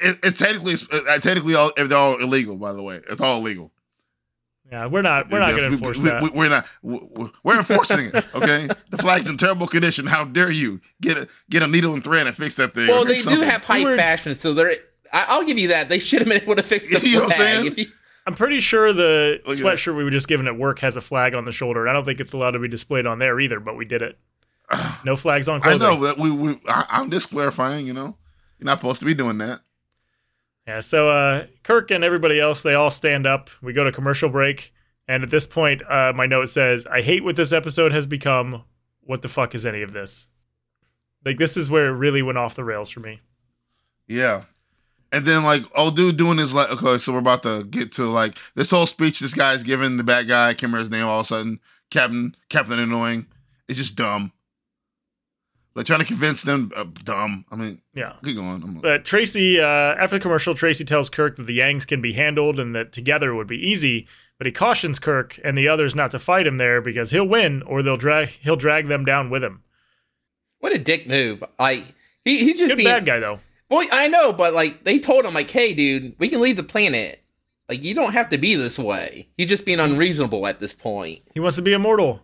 It, it's technically uh, technically all they're all illegal. By the way, it's all illegal. Yeah, we're not we're not Yes, going to we- enforce we, that. We, we're not. we- We're enforcing it. Okay, the flag's in terrible condition. How dare you get a get a needle and thread and fix that thing? Well, or they do have high We're- fashion, so they're. I, I'll give you that. They should have been able to fix the You know what I'm flag. saying? You, I'm pretty sure the oh, Look at sweatshirt we were just given at work has a flag on the shoulder. I don't think it's allowed to be displayed on there either, but we did it. No flags on clothing. I know that we, we I, I'm just clarifying. You know, you're not supposed to be doing that. Yeah, so uh, Kirk and everybody else, they all stand up. We go to commercial break. And at this point, uh, my note says, I hate what this episode has become. What the fuck is any of this? Like, this is where it really went off the rails for me. Yeah. And then like old dude doing his like okay, so we're about to get to like this whole speech this guy's giving the bad guy, I can't remember his name all of a sudden, Captain Captain Annoying. It's just dumb. Like trying to convince them uh, dumb. I mean, Yeah. keep going. I'm, But Tracy, uh, after the commercial, Tracy tells Kirk that the Yangs can be handled and that together it would be easy. But he cautions Kirk and the others not to fight him there because he'll win or they'll drag he'll drag them down with him. What a dick move! Like he he just Good being bad guy though. Well, I know, but like they told him, like, hey, dude, we can leave the planet. Like you don't have to be this way. He's just being unreasonable at this point. He wants to be immortal.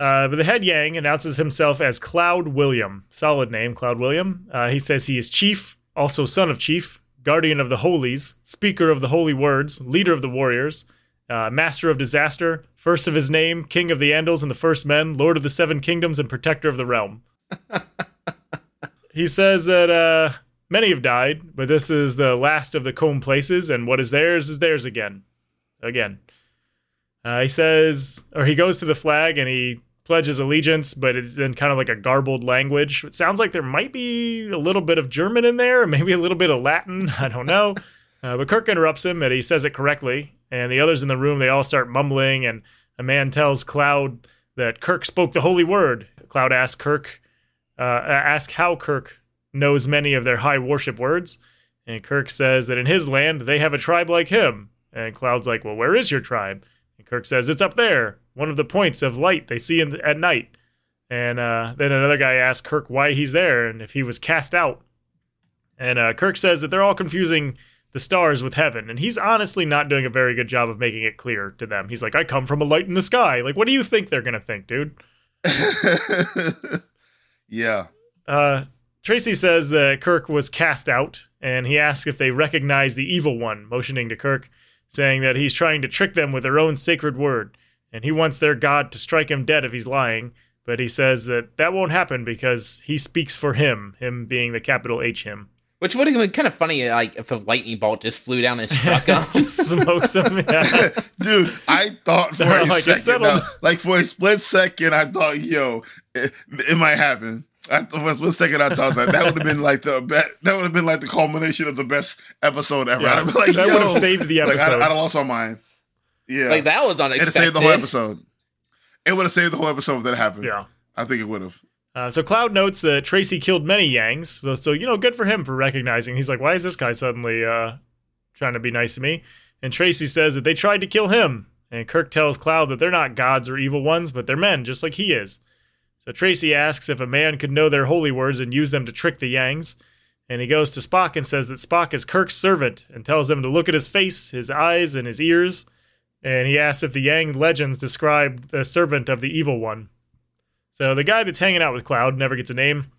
Uh, but the head Yang announces himself as Cloud William. Solid name, Cloud William. Uh, he says he is chief, also son of chief, guardian of the holies, speaker of the holy words, leader of the warriors, uh, master of disaster, first of his name, king of the Andals and the first men, lord of the seven kingdoms, and protector of the realm. he says that uh, many have died, but this is the last of the Kohm places, and what is theirs is theirs again. Again. Uh, he says, or he goes to the flag and he pledges allegiance, but it's in kind of like a garbled language. It sounds like there might be a little bit of German in there, maybe a little bit of Latin. I don't know. Uh, but Kirk interrupts him and he says it correctly. And the others in the room, they all start mumbling. And a man tells Cloud that Kirk spoke the holy word. Cloud asks Kirk, uh, asks how Kirk knows many of their high worship words. And Kirk says that in his land, they have a tribe like him. And Cloud's like, well, where is your tribe? And Kirk says, It's up there, one of the points of light they see in the, at night. And uh, then another guy asks Kirk why he's there and if he was cast out. And uh, Kirk says that they're all confusing the stars with heaven. And he's honestly not doing a very good job of making it clear to them. He's like, I come from a light in the sky. Like, what do you think they're going to think, dude? yeah. Uh, Tracy says that Kirk was cast out, and he asks if they recognize the evil one, motioning to Kirk, saying that he's trying to trick them with their own sacred word, and he wants their god to strike him dead if he's lying. But he says that that won't happen because he speaks for him, him being the capital H him. Which would have been kind of funny, like if a lightning bolt just flew down and struck him. Just smokes him. Yeah. Dude, I thought for They're a like, second, now, like for a split second, I thought, yo, it, it might happen. I thought for a split second, I thought that that would have been like the best. That would have been like the culmination of the best episode ever. Yeah. I'd be like, that would have saved the like, episode. I, I'd have lost my mind. Yeah, Like that was unexpected. it'd have saved the whole episode. It would have saved the whole episode if that happened. yeah. I think it would have. Uh, so Cloud notes that Tracy killed many Yangs. So, so, you know, good for him for recognizing. He's like, why is this guy suddenly uh, trying to be nice to me? And Tracy says that they tried to kill him. And Kirk tells Cloud that they're not gods or evil ones, but they're men, just like he is. So Tracy asks if a man could know their holy words and use them to trick the Yangs. And he goes to Spock and says that Spock is Kirk's servant and tells them to look at his face, his eyes, and his ears. And he asks if the Yang legends describe the servant of the evil one. So the guy that's hanging out with Cloud never gets a name.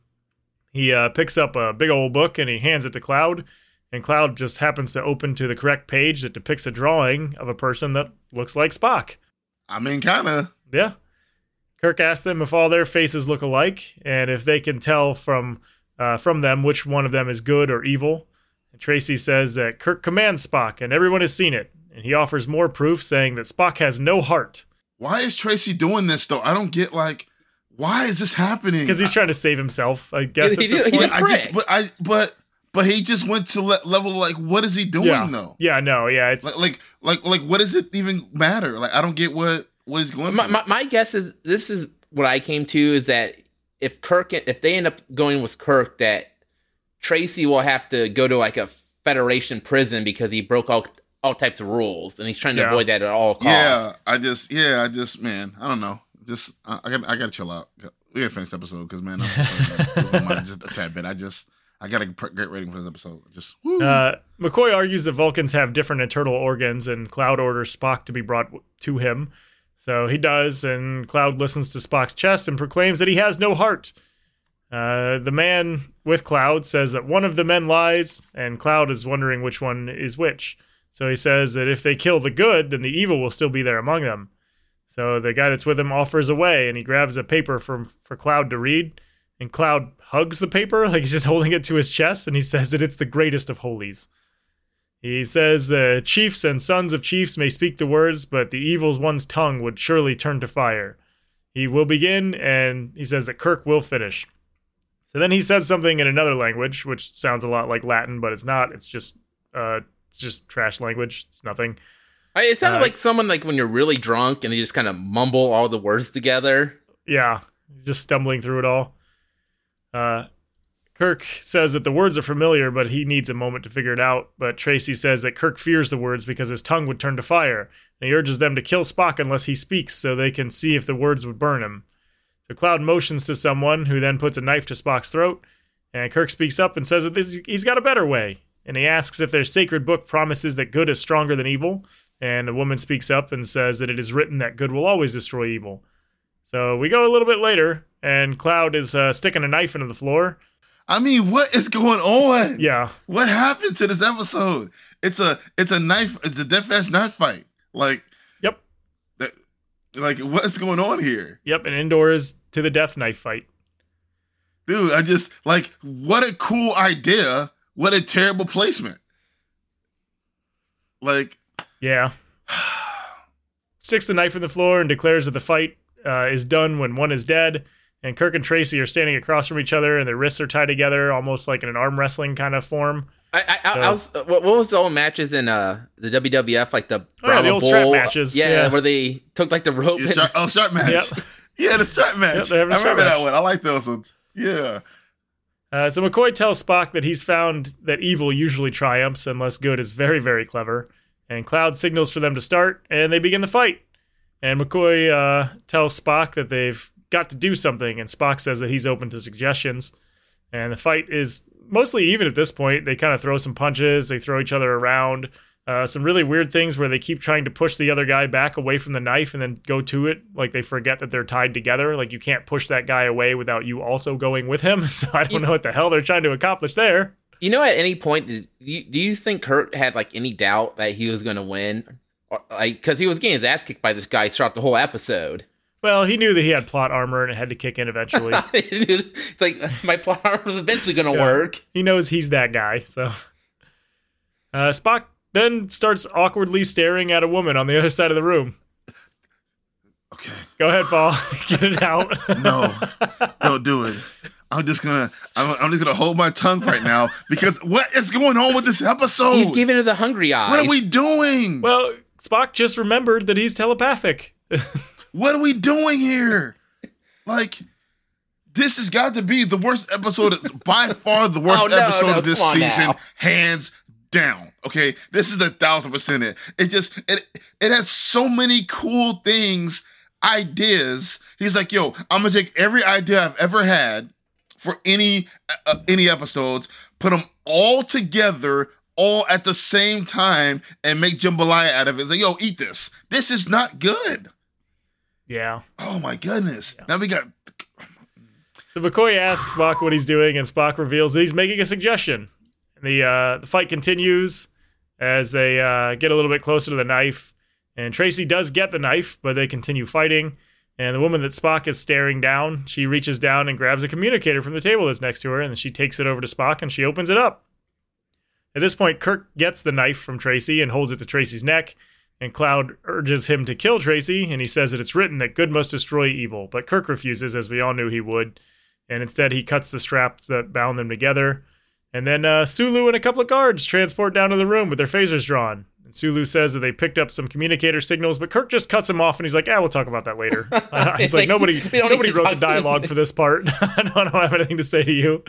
He uh, picks up a big old book and he hands it to Cloud, and Cloud just happens to open to the correct page that depicts a drawing of a person that looks like Spock. I mean, kind of. Yeah. Kirk asks them if all their faces look alike and if they can tell from uh, from them which one of them is good or evil. And Tracy says that Kirk commands Spock and everyone has seen it, and he offers more proof, saying that Spock has no heart Why is Tracy doing this though? I don't get like. Why is this happening? because he's trying to save himself. I guess He- at this he- he- point. Yeah, I just, but I, but, but he just went to le- level like, what is he doing yeah. though? Yeah, no, yeah, it's Like, like, like, like, what does it even matter? Like, I don't get what what he's going. my, my, my guess is this is what I came to is that if Kirk if they end up going with Kirk that Tracy will have to go to like a Federation prison because he broke all all types of rules and he's trying to Yeah. avoid that at all costs. yeah, I just, yeah, I just, man, I don't know. Just, I, I got, I got to chill out. We got to finish the episode because, man, I'm just, losing my mind just a tad bit. I just, I got a great rating for this episode. Just, woo. Uh, McCoy argues that Vulcans have different internal organs, and Cloud orders Spock to be brought to him. So he does, and Cloud listens to Spock's chest and proclaims that he has no heart. Uh, the man with Cloud says that one of the men lies, and Cloud is wondering which one is which. So he says that if they kill the good, then the evil will still be there among them. So the guy that's with him offers away, and he grabs a paper from for Cloud to read. And Cloud hugs the paper, like he's just holding it to his chest, and he says that it's the greatest of holies. He says the chiefs and sons of chiefs may speak the words, but the evil one's tongue would surely turn to fire. He will begin, and he says that Kirk will finish. So then he says something in another language, which sounds a lot like Latin, but it's not. It's just uh, it's just trash language. It's nothing. I, it sounded Uh, like someone like when you're really drunk and you just kind of mumble all the words together. Yeah, just stumbling through it all. Uh, Kirk says that the words are familiar, but he needs a moment to figure it out. But Tracy says that Kirk fears the words because his tongue would turn to fire. And he urges them to kill Spock unless he speaks so they can see if the words would burn him. So Cloud motions to someone who then puts a knife to Spock's throat. And Kirk speaks up and says that he's got a better way. And he asks if their sacred book promises that good is stronger than evil. And a woman speaks up and says that it is written that good will always destroy evil. So we go a little bit later, and Cloud is uh, sticking a knife into the floor. I mean, what is going on? Yeah, What happened to this episode? It's a it's a knife. It's a death fast knife fight. Like, Yep. that- like what's going on here, yep, and indoors to the death knife fight. dude? I just like what a cool idea. What a terrible placement. Like, Yeah. Sticks the knife in the floor and declares that the fight uh, is done when one is dead. And Kirk and Tracy are standing across from each other, and their wrists are tied together, almost like in an arm wrestling kind of form. I, I, I, I was, uh, what, what was the old matches in uh the WWF like the Oh, yeah, the Brahma old strap matches, Yeah, yeah. where they took like the rope. yeah, and, sharp, oh, sharp match. Yep. Yeah, the strap match. Yep, they have a I strap remember that one. I like those ones. Yeah. Uh, so McCoy tells Spock that he's found that evil usually triumphs unless good is very, very clever. And Cloud signals for them to start, and they begin the fight. And McCoy uh, tells Spock that they've got to do something, and Spock says that he's open to suggestions. And the fight is mostly even at this point. They kind of throw some punches, they throw each other around. Uh, some really weird things where they keep trying to push the other guy back away from the knife and then go to it. Like they forget that they're tied together. Like you can't push that guy away without you also going with him. So I don't know what the hell they're trying to accomplish there. You know, at any point, did you, do you think Kirk had like any doubt that he was going to win? Or, like, because he was getting his ass kicked by this guy throughout the whole episode. Well, he knew that he had plot armor and it had to kick in eventually. like my plot armor was eventually going to Yeah. work. he knows he's that guy. So uh, Spock then starts awkwardly staring at a woman on the other side of the room. Okay. Go ahead, Paul. Get it out. No. Don't do it. I'm just gonna. I'm, I'm just gonna hold my tongue right now because what is going on with this episode? He's giving her the hungry eyes. what are we doing? well, Spock just remembered that he's telepathic. What are we doing here? Like, this has got to be the worst episode. It's by far the worst Oh, no, episode no, of this season, now. hands down. Okay, this is a thousand percent it. It just it it has so many cool things, ideas. He's like, yo, I'm gonna take every idea I've ever had for any uh, any episodes, put them all together. All at the same time and make jambalaya out of it. Like, yo, eat this. This is not good. Yeah. Oh my goodness. Now we got So McCoy asks Spock what he's doing, and Spock reveals that he's making a suggestion. The uh, the fight continues as they uh, get a little bit closer to the knife, and Tracy does get the knife, but they continue fighting. And the woman that Spock is staring down, she reaches down and grabs a communicator from the table that's next to her, and then she takes it over to Spock and she opens it up. At this point, Kirk gets the knife from Tracy and holds it to Tracy's neck. And Cloud urges him to kill Tracy, and he says that it's written that good must destroy evil. But Kirk refuses, as we all knew he would. And instead, he cuts the straps that bound them together. And then uh, Sulu and a couple of guards transport down to the room with their phasers drawn. And Sulu says that they picked up some communicator signals, but Kirk just cuts him off, and he's like, "Yeah, we'll talk about that later." Uh, he's like, Like, "Nobody, nobody wrote the dialogue for this part. I don't have anything to say to you."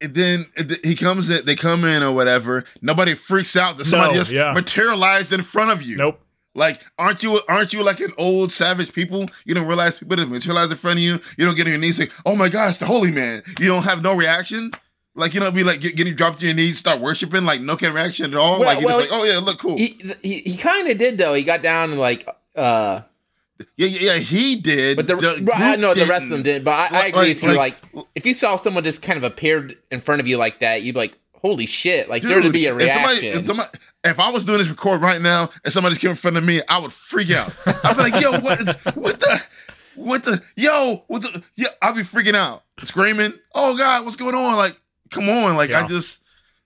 And then he comes in, they come in or whatever. Nobody freaks out that somebody No, just yeah. materialized in front of you. Nope. Like, aren't you aren't you like an old savage people? You don't realize people that materialize in front of you. You don't get on your knees say, "Oh my gosh, the holy man." You don't have no reaction. Like you don't be like get, getting dropped to your knees, start worshiping, like no kind of reaction at all. Well- like you're well, just like, "Oh yeah, look cool." He he, he kind of did though. He got down and like uh, yeah, yeah, yeah, he did. but the, group I know the rest of them didn't. But I, I Like- agree with you. like- Like, if you saw someone just kind of appeared in front of you like that, you'd be like, "Holy shit!" Like there to Dude, be a if somebody- reaction. if somebody- if I was doing this record right now and somebody's came in front of me, I would freak out. I'd be like, yo, what is what the what the yo, what the yeah, I'd be freaking out, screaming, Oh God, what's going on? Like, come on. Like Yeah. I just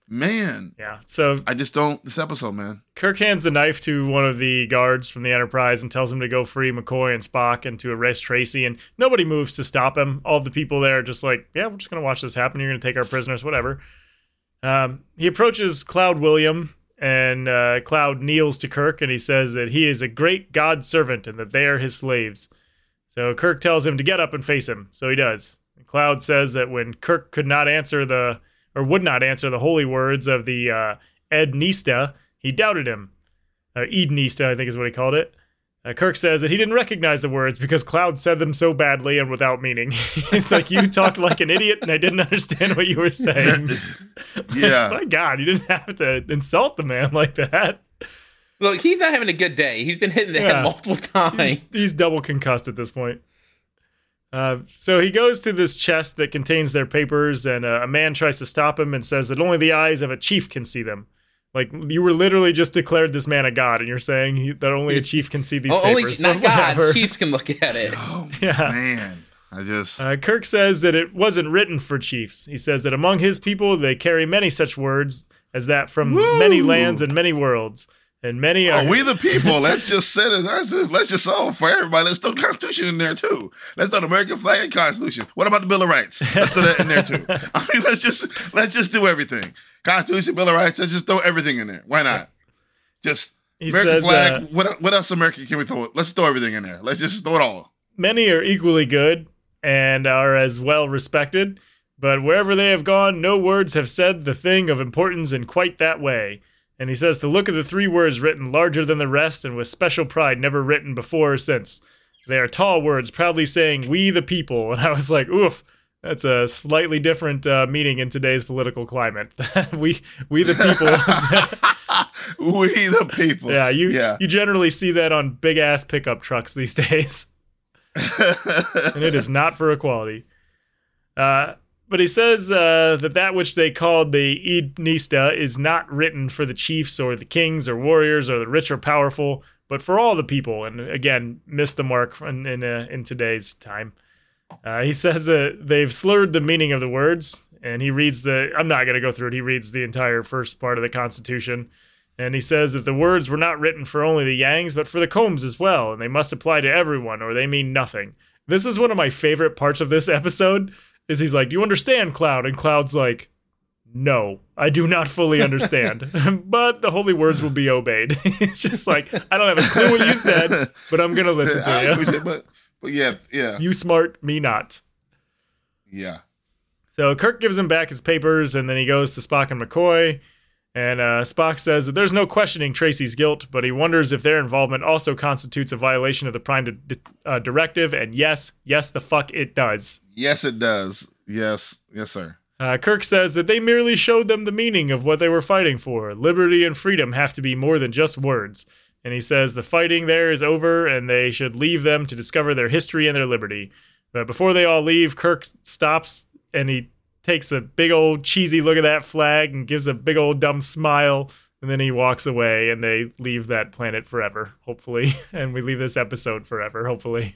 man, Yeah. So I just don't this episode, man. Kirk hands the knife to one of the guards from the Enterprise and tells him to go free McCoy and Spock and to arrest Tracy. And nobody moves to stop him. All the people there are just like, yeah, we're just going to watch this happen. You're going to take our prisoners, whatever. Um, he approaches Cloud William, and uh, Cloud kneels to Kirk and he says that he is a great God servant and that they are his slaves. So Kirk tells him to get up and face him. So he does. Cloud says that when Kirk could not answer the, or would not answer the holy words of the uh, Ed Nista, he doubted him. Uh, Ed Nista, I think is what he called it. Uh, Kirk says that he didn't recognize the words because Cloud said them so badly and without meaning. He's like, You talked like an idiot and I didn't understand what you were saying. Yeah. My God, you didn't have to insult the man like that. Look, he's not having a good day. He's been hit in the Yeah. head multiple times. He's, he's double concussed at this point. Uh, so he goes to this chest that contains their papers, and uh, a man tries to stop him and says that only the eyes of a chief can see them. Like you were literally just declared this man a god, and you're saying he, that only a chief can see these Oh, only papers. not but God. Chiefs can look at it. Oh Yeah. man. I just Uh, Kirk says that it wasn't written for chiefs. He says that among his people they carry many such words as that from Woo! many lands and many worlds, and many are. Oh, we the people. Let's just set it. Let's just, let's just oh for everybody. Let's throw Constitution in there too. Let's throw the American flag and Constitution. What about the Bill of Rights? Let's throw that in there too. I mean, let's just let's just do everything. Constitution, Bill of Rights. Let's just throw everything in there. Why not? Just he American says flag. uh, what what else American can we throw? Let's throw everything in there. Let's just throw it all. many are equally good and are as well respected, but wherever they have gone, no words have said the thing of importance in quite that way. And he says to look at the three words written larger than the rest and with special pride never written before or since. They are tall words, proudly saying, We the people. And I was like, oof, that's a slightly different uh, meaning in today's political climate. we, we the people. we the people. yeah, you, Yeah. you generally see that on big ass pickup trucks these days. and it is not for equality. Uh, but he says uh, that that which they called the Ed Nista is not written for the chiefs or the kings or warriors or the rich or powerful, but for all the people. And again, missed the mark in in, uh, in today's time. Uh, he says that they've slurred the meaning of the words, and he reads the. I'm not going to go through it. He reads the entire first part of the Constitution. And he says that the words were not written for only the Yangs, but for the Kohms as well, and they must apply to everyone, or they mean nothing. This is one of my favorite parts of this episode. Is he's like, "Do you understand, Cloud?" And Cloud's like, "No, I do not fully understand, but the holy words will be obeyed." it's just like, I don't have a clue what you said, but I'm gonna listen to appreciate you. it, but but yeah, yeah, You smart, me not. yeah. So Kirk gives him back his papers, and then he goes to Spock and McCoy. And uh, Spock says that there's no questioning Tracy's guilt, but he wonders if their involvement also constitutes a violation of the Prime di- uh, Directive. And yes, yes, the fuck it does. Yes, it does. Yes, yes, sir. Uh, Kirk says that they merely showed them the meaning of what they were fighting for. Liberty and freedom have to be more than just words. And he says the fighting there is over and they should leave them to discover their history and their liberty. But before they all leave, Kirk stops and he takes a big old cheesy look at that flag and gives a big old dumb smile. And then he walks away and they leave that planet forever, hopefully. And we leave this episode forever, hopefully.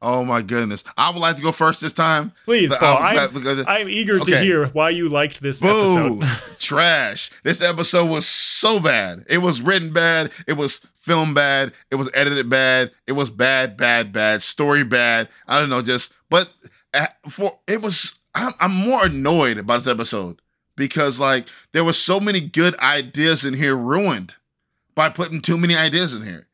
Oh my goodness. I would like to go first this time. Please, Paul. I'm, I'm eager to hear why you liked this Boo! episode. Trash. This episode was so bad. It was written bad. It was filmed bad. It was edited bad. It was bad, bad, bad. Story bad. I don't know. Just but uh, for it was. I'm, I'm more annoyed about this episode because like there were so many good ideas in here ruined by putting too many ideas in here.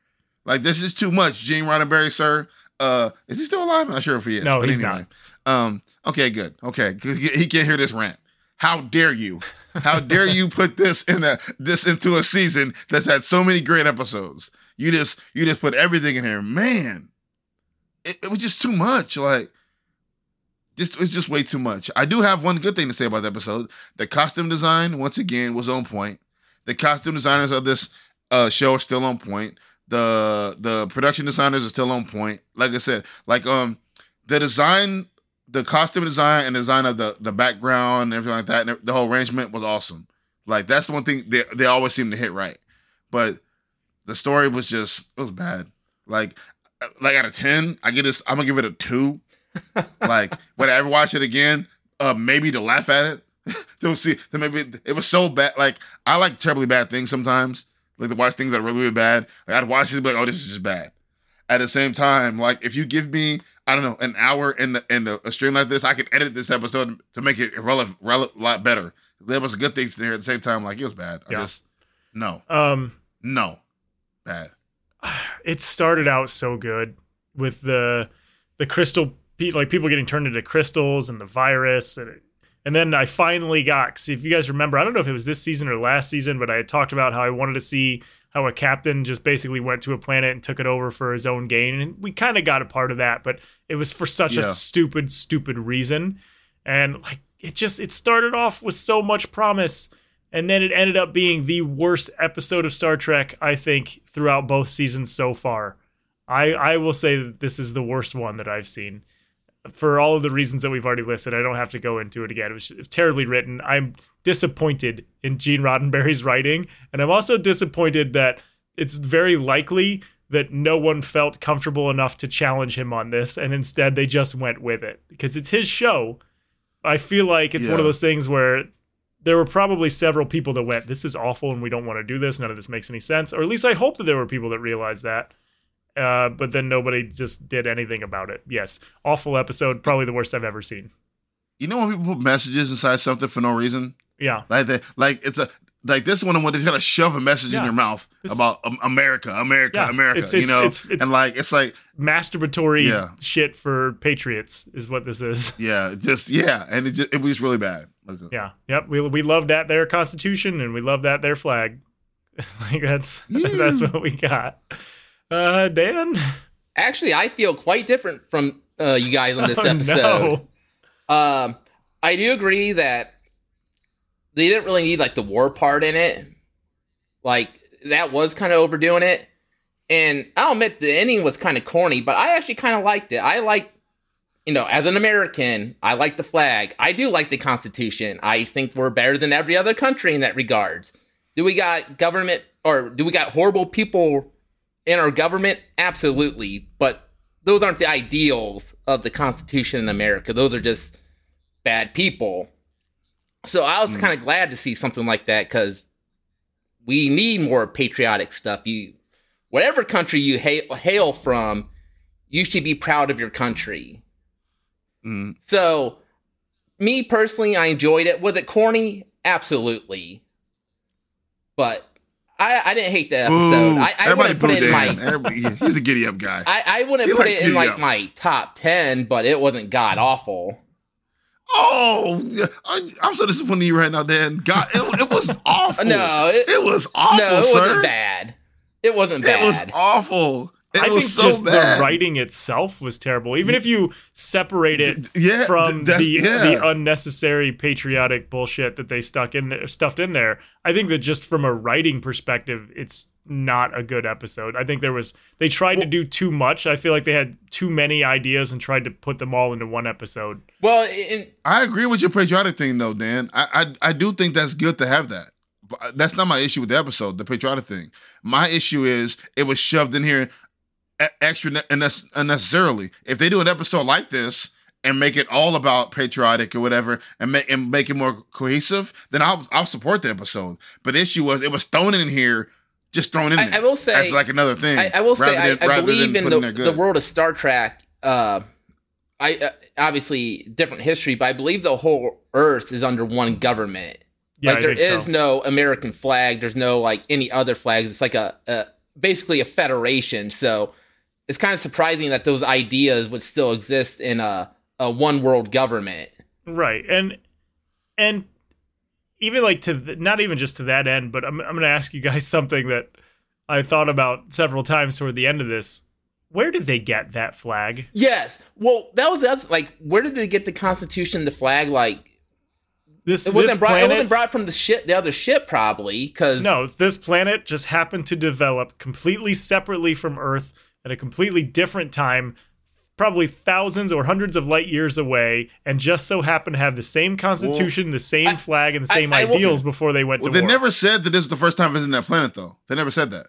Like this is too much. Gene Roddenberry, sir. Uh, is he still alive? I'm not sure if he is. No, but he's anyway. Um. Okay. Good. Okay, He he can't hear this rant. How dare you? How dare you put this in a this into a season that's had so many great episodes? You just you just put everything in here, man. It, it was just too much. Like, just it's just way too much. I do have one good thing to say about the episode. The costume design once again was on point. The costume designers of this uh, show are still on point. The the production designers are still on point. Like I said, like um the design, the costume design and design of the the background and everything like that, and the whole arrangement was awesome. Like that's one thing they they always seem to hit right. But the story was just it was bad. Like like out of ten, I get this. I'm gonna give it a two. like would I ever watch it again? Uh, maybe to laugh at it. to see that maybe it was so bad. Like I like terribly bad things sometimes. Like to watch things that are really, really bad. Like I'd watch it be like, oh, this is just bad. At the same time, like if you give me, I don't know, an hour in the, in the, a stream like this, I can edit this episode to make it relevant, relevant, a lot better. There was good things there at the same time. Like it was bad. I Yeah. just no, Um, no, bad. it started out so good with the the crystal like people getting turned into crystals and the virus and and then I finally got see if you guys remember I don't know if it was this season or last season but I had talked about how I wanted to see how a captain just basically went to a planet and took it over for his own gain and we kind of got a part of that but it was for such a stupid stupid reason and like it just it started off with so much promise and then it ended up being the worst episode of Star Trek I think throughout both seasons so far. I I will say that this is the worst one that I've seen. For all of the reasons that we've already listed, I don't have to go into it again. It was terribly written. I'm disappointed in Gene Roddenberry's writing, and I'm also disappointed that it's very likely that no one felt comfortable enough to challenge him on this, and instead they just went with it because it's his show. I feel like it's one of those things where there were probably several people that went, "This is awful, and we don't want to do this. None of this makes any sense." Or at least I hope that there were people that realized that. Uh, but then nobody just did anything about it. Yes, awful episode, probably the worst I've ever seen. You know when people put messages inside something for no reason? Yeah, Like they like it's a like this one when they gotta shove a message Yeah. in your mouth This- about um, America, America, Yeah. America. It's- you know, it's- it's- and like it's like masturbatory Yeah. shit for patriots is what this is. yeah, just yeah, and it just it was really bad. Like, Yeah, yep. We we love that their constitution and we love that their flag. like that's Yeah. that's what we got. Uh, Dan, Actually, I feel quite different from uh, you guys on this Oh, episode. no. Um, I do agree that they didn't really need like the war part in it. Like that was kind of overdoing it. And I'll admit the ending was kind of corny, but I actually kind of liked it. I like, you know, as an American, I like the flag. I do like the Constitution. I think we're better than every other country in that regards. Do we got government or do we got horrible people in our government? Absolutely. But those aren't the ideals of the Constitution in America. Those are just bad people. So I was Mm. kind of glad to see something like that because we need more patriotic stuff. You, whatever country you hail, hail from, you should be proud of your country. mm, So, me personally, I enjoyed it. Was it corny? Absolutely. But I, I didn't hate the episode. I, I Everybody wouldn't put it in my he's a giddy up guy. I, I wouldn't He put it in like yell. my top ten, but it wasn't god awful. oh, I, I'm so disappointed in you right now, Dan. God, it, it was awful. No, it, it was awful, no, it sir. wasn't bad. It wasn't bad. It was awful. It I was think so just bad. the writing itself was terrible. Even if you separate it yeah, from that's- the yeah. the unnecessary patriotic bullshit that they stuck in there, stuffed in there. I think that just from a writing perspective, it's not a good episode. I think there was they tried to do too much. I feel like they had too many ideas and tried to put them all into one episode. well, in, I agree with your patriotic thing, though, Dan. I, I I do think that's good to have that. But uh, that's not my issue with the episode, the patriotic thing. My issue is it was shoved in here extra ne- unnes- unnecessarily. If they do an episode like this and make it all about patriotic or whatever, and make and make it more cohesive, then I'll I'll support the episode. But the issue was it was thrown in here, just thrown in I, there I will say, as like another thing. I, I will say, I, than- I rather believe in the, the world of Star Trek. Uh, I uh, obviously different history, but I believe the whole Earth is under one government. Yeah, like I there think is so. no American flag. There's no like any other flags. It's like a, a basically a federation. So it's kind of surprising that those ideas would still exist in a a one world government. right and and even like to th- not even just to that end but i'm, I'm gonna ask you guys something that i thought about several times toward the end of this where did they get that flag Yes. Well, that was that's like where did they get the Constitution, the flag? Like this it this wasn't brought. It wasn't brought from the ship, the other ship, probably. Because no this planet just happened to develop completely separately from earth at a completely different time probably thousands or hundreds of light years away and just so happen to have the same constitution, the same I- flag, and the same I will- ideals before they went Well, to they war. They never said that this is the first time visiting that planet, though. They never said that.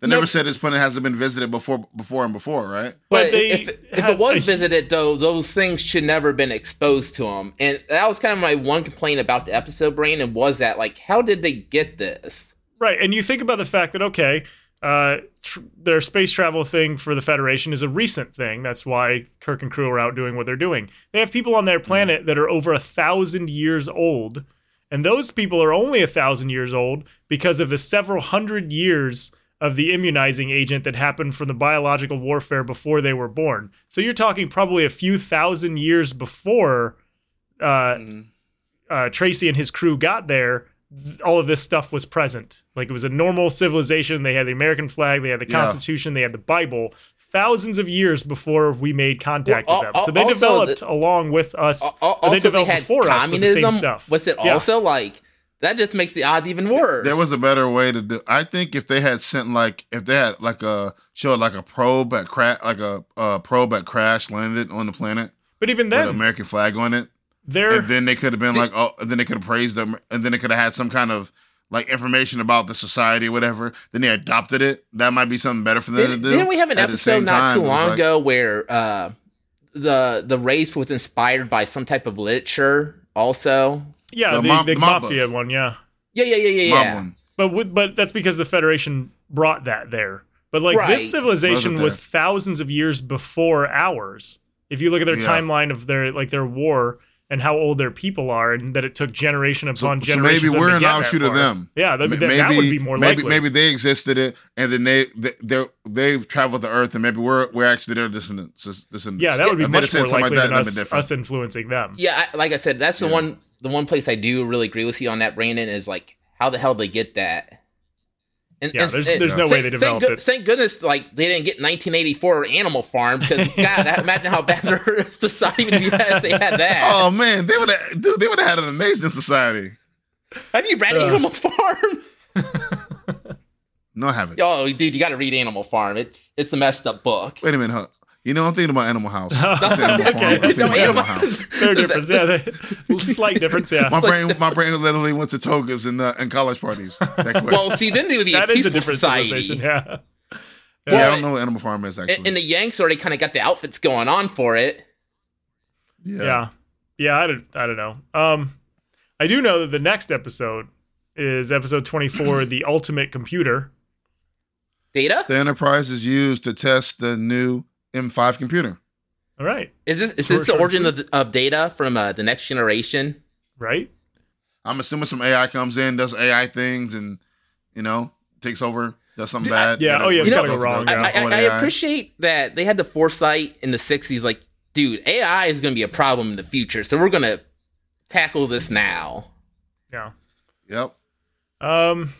They No. never said this planet hasn't been visited before, before and before, right? But But, they if, if it was visited, though, those things should never have been exposed to them. And that was kind of my one complaint about the episode, Brandon, was that, like, how did they get this? Right, and you think about the fact that okay, uh, tr- their space travel thing for the Federation is a recent thing. That's why Kirk and crew are out doing what they're doing. They have people on their planet that are over a thousand years old, and those people are only a thousand years old because of the several hundred years of the immunizing agent that happened from the biological warfare before they were born. So you're talking probably a few thousand years before uh, Mhm. uh, Tracey and his crew got there, th- all of this stuff was present. Like it was a normal civilization. They had the American flag, they had the Yeah. Constitution, they had the Bible. Thousands of years before we made contact Well, with them, so they developed the- along with us. Al- al- they Also, they developed had before us with the same communism. stuff. Was it Yeah. also like that? Just makes the odds even worse. There was a better way to do. I think if they had sent like if they had like a showed like a probe at crash like a, a probe at crash landed on the planet But even with an then, American flag on it, they're and then they could have been Did- like oh, and then they could have praised them, and then they could have had some kind of like information about the society or whatever. Then they adopted it. That might be something better for them Didn't, to do. didn't we have an At episode not time, too long like- ago where uh, the the race was inspired by some type of literature? Also, yeah, The the, mob- the mob mafia one, yeah. yeah, yeah, yeah, yeah, yeah. one. But with, but that's because the Federation brought that there. But like Right. this civilization Wasn't was there. thousands of years before ours. If you look at their Yeah. timeline of their like their war and how old their people are, and that it took generation So, upon so generation. maybe for them we're to an get offshoot of them. Yeah, that, M- that, that would be more maybe, likely. Maybe they existed it, and then they they they're- they've traveled the Earth, and maybe we're we're actually their descendants. descendants. yeah, that would be If much more something likely like than that, that'd us, us influencing them. Yeah, I, like I said, that's the Yeah. one the one place I do really agree with you on that, Brandon. Is like how the hell they get that. And, Yeah, and- there's and there's no way thank- they thank developed good- it. Thank goodness, like they didn't get 1984 Animal Farm because God, that, imagine how bad their society would be if they had that. Oh man, they would have dude, they would have had an amazing society. Have you read Uh. Animal Farm? No, I haven't. Oh, dude, you got to read Animal Farm. It's it's a messed up book. Wait a minute, huh? You know, I'm thinking about Animal House. I said Animal okay. Farm, I'm thinking Animal- Animal House. Fair difference. Yeah, they, slight difference. Yeah, My brain, my brain literally went to togas and uh, and college parties. That. Well, see, then they would be that a is a peaceful different society. civilization. Yeah. yeah, I don't know what Animal Farm is actually. And, and the Yangs already kind of got the outfits going on for it. yeah. yeah yeah i don't i don't know um i do know that the next episode is episode 24 the ultimate computer Data? the Enterprise is used to test the new M5 computer. all right Is this is Short, this the origin of, of Data from uh, the next generation? right I'm assuming some AI comes in, does AI things, and you know takes over, does something Dude, I- bad. yeah, Gotta- oh, yeah, it's gotta gotta go wrong, through yeah. I, I, I appreciate that they had the foresight in the '60s. Like, dude, AI is going to be a problem in the future, so we're going to tackle this now. yeah Yep. um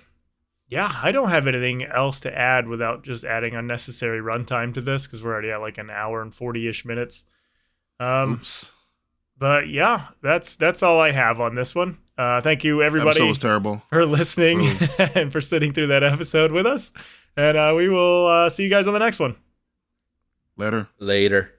yeah i don't have anything else to add without just adding unnecessary runtime to this because we're already at like an hour and 40ish minutes um Oops. but yeah that's that's all i have on this one uh thank you Episode everybody was terrible. for listening Ooh. and for sitting through that episode with us and uh we will uh see you guys on the next one Later. Later.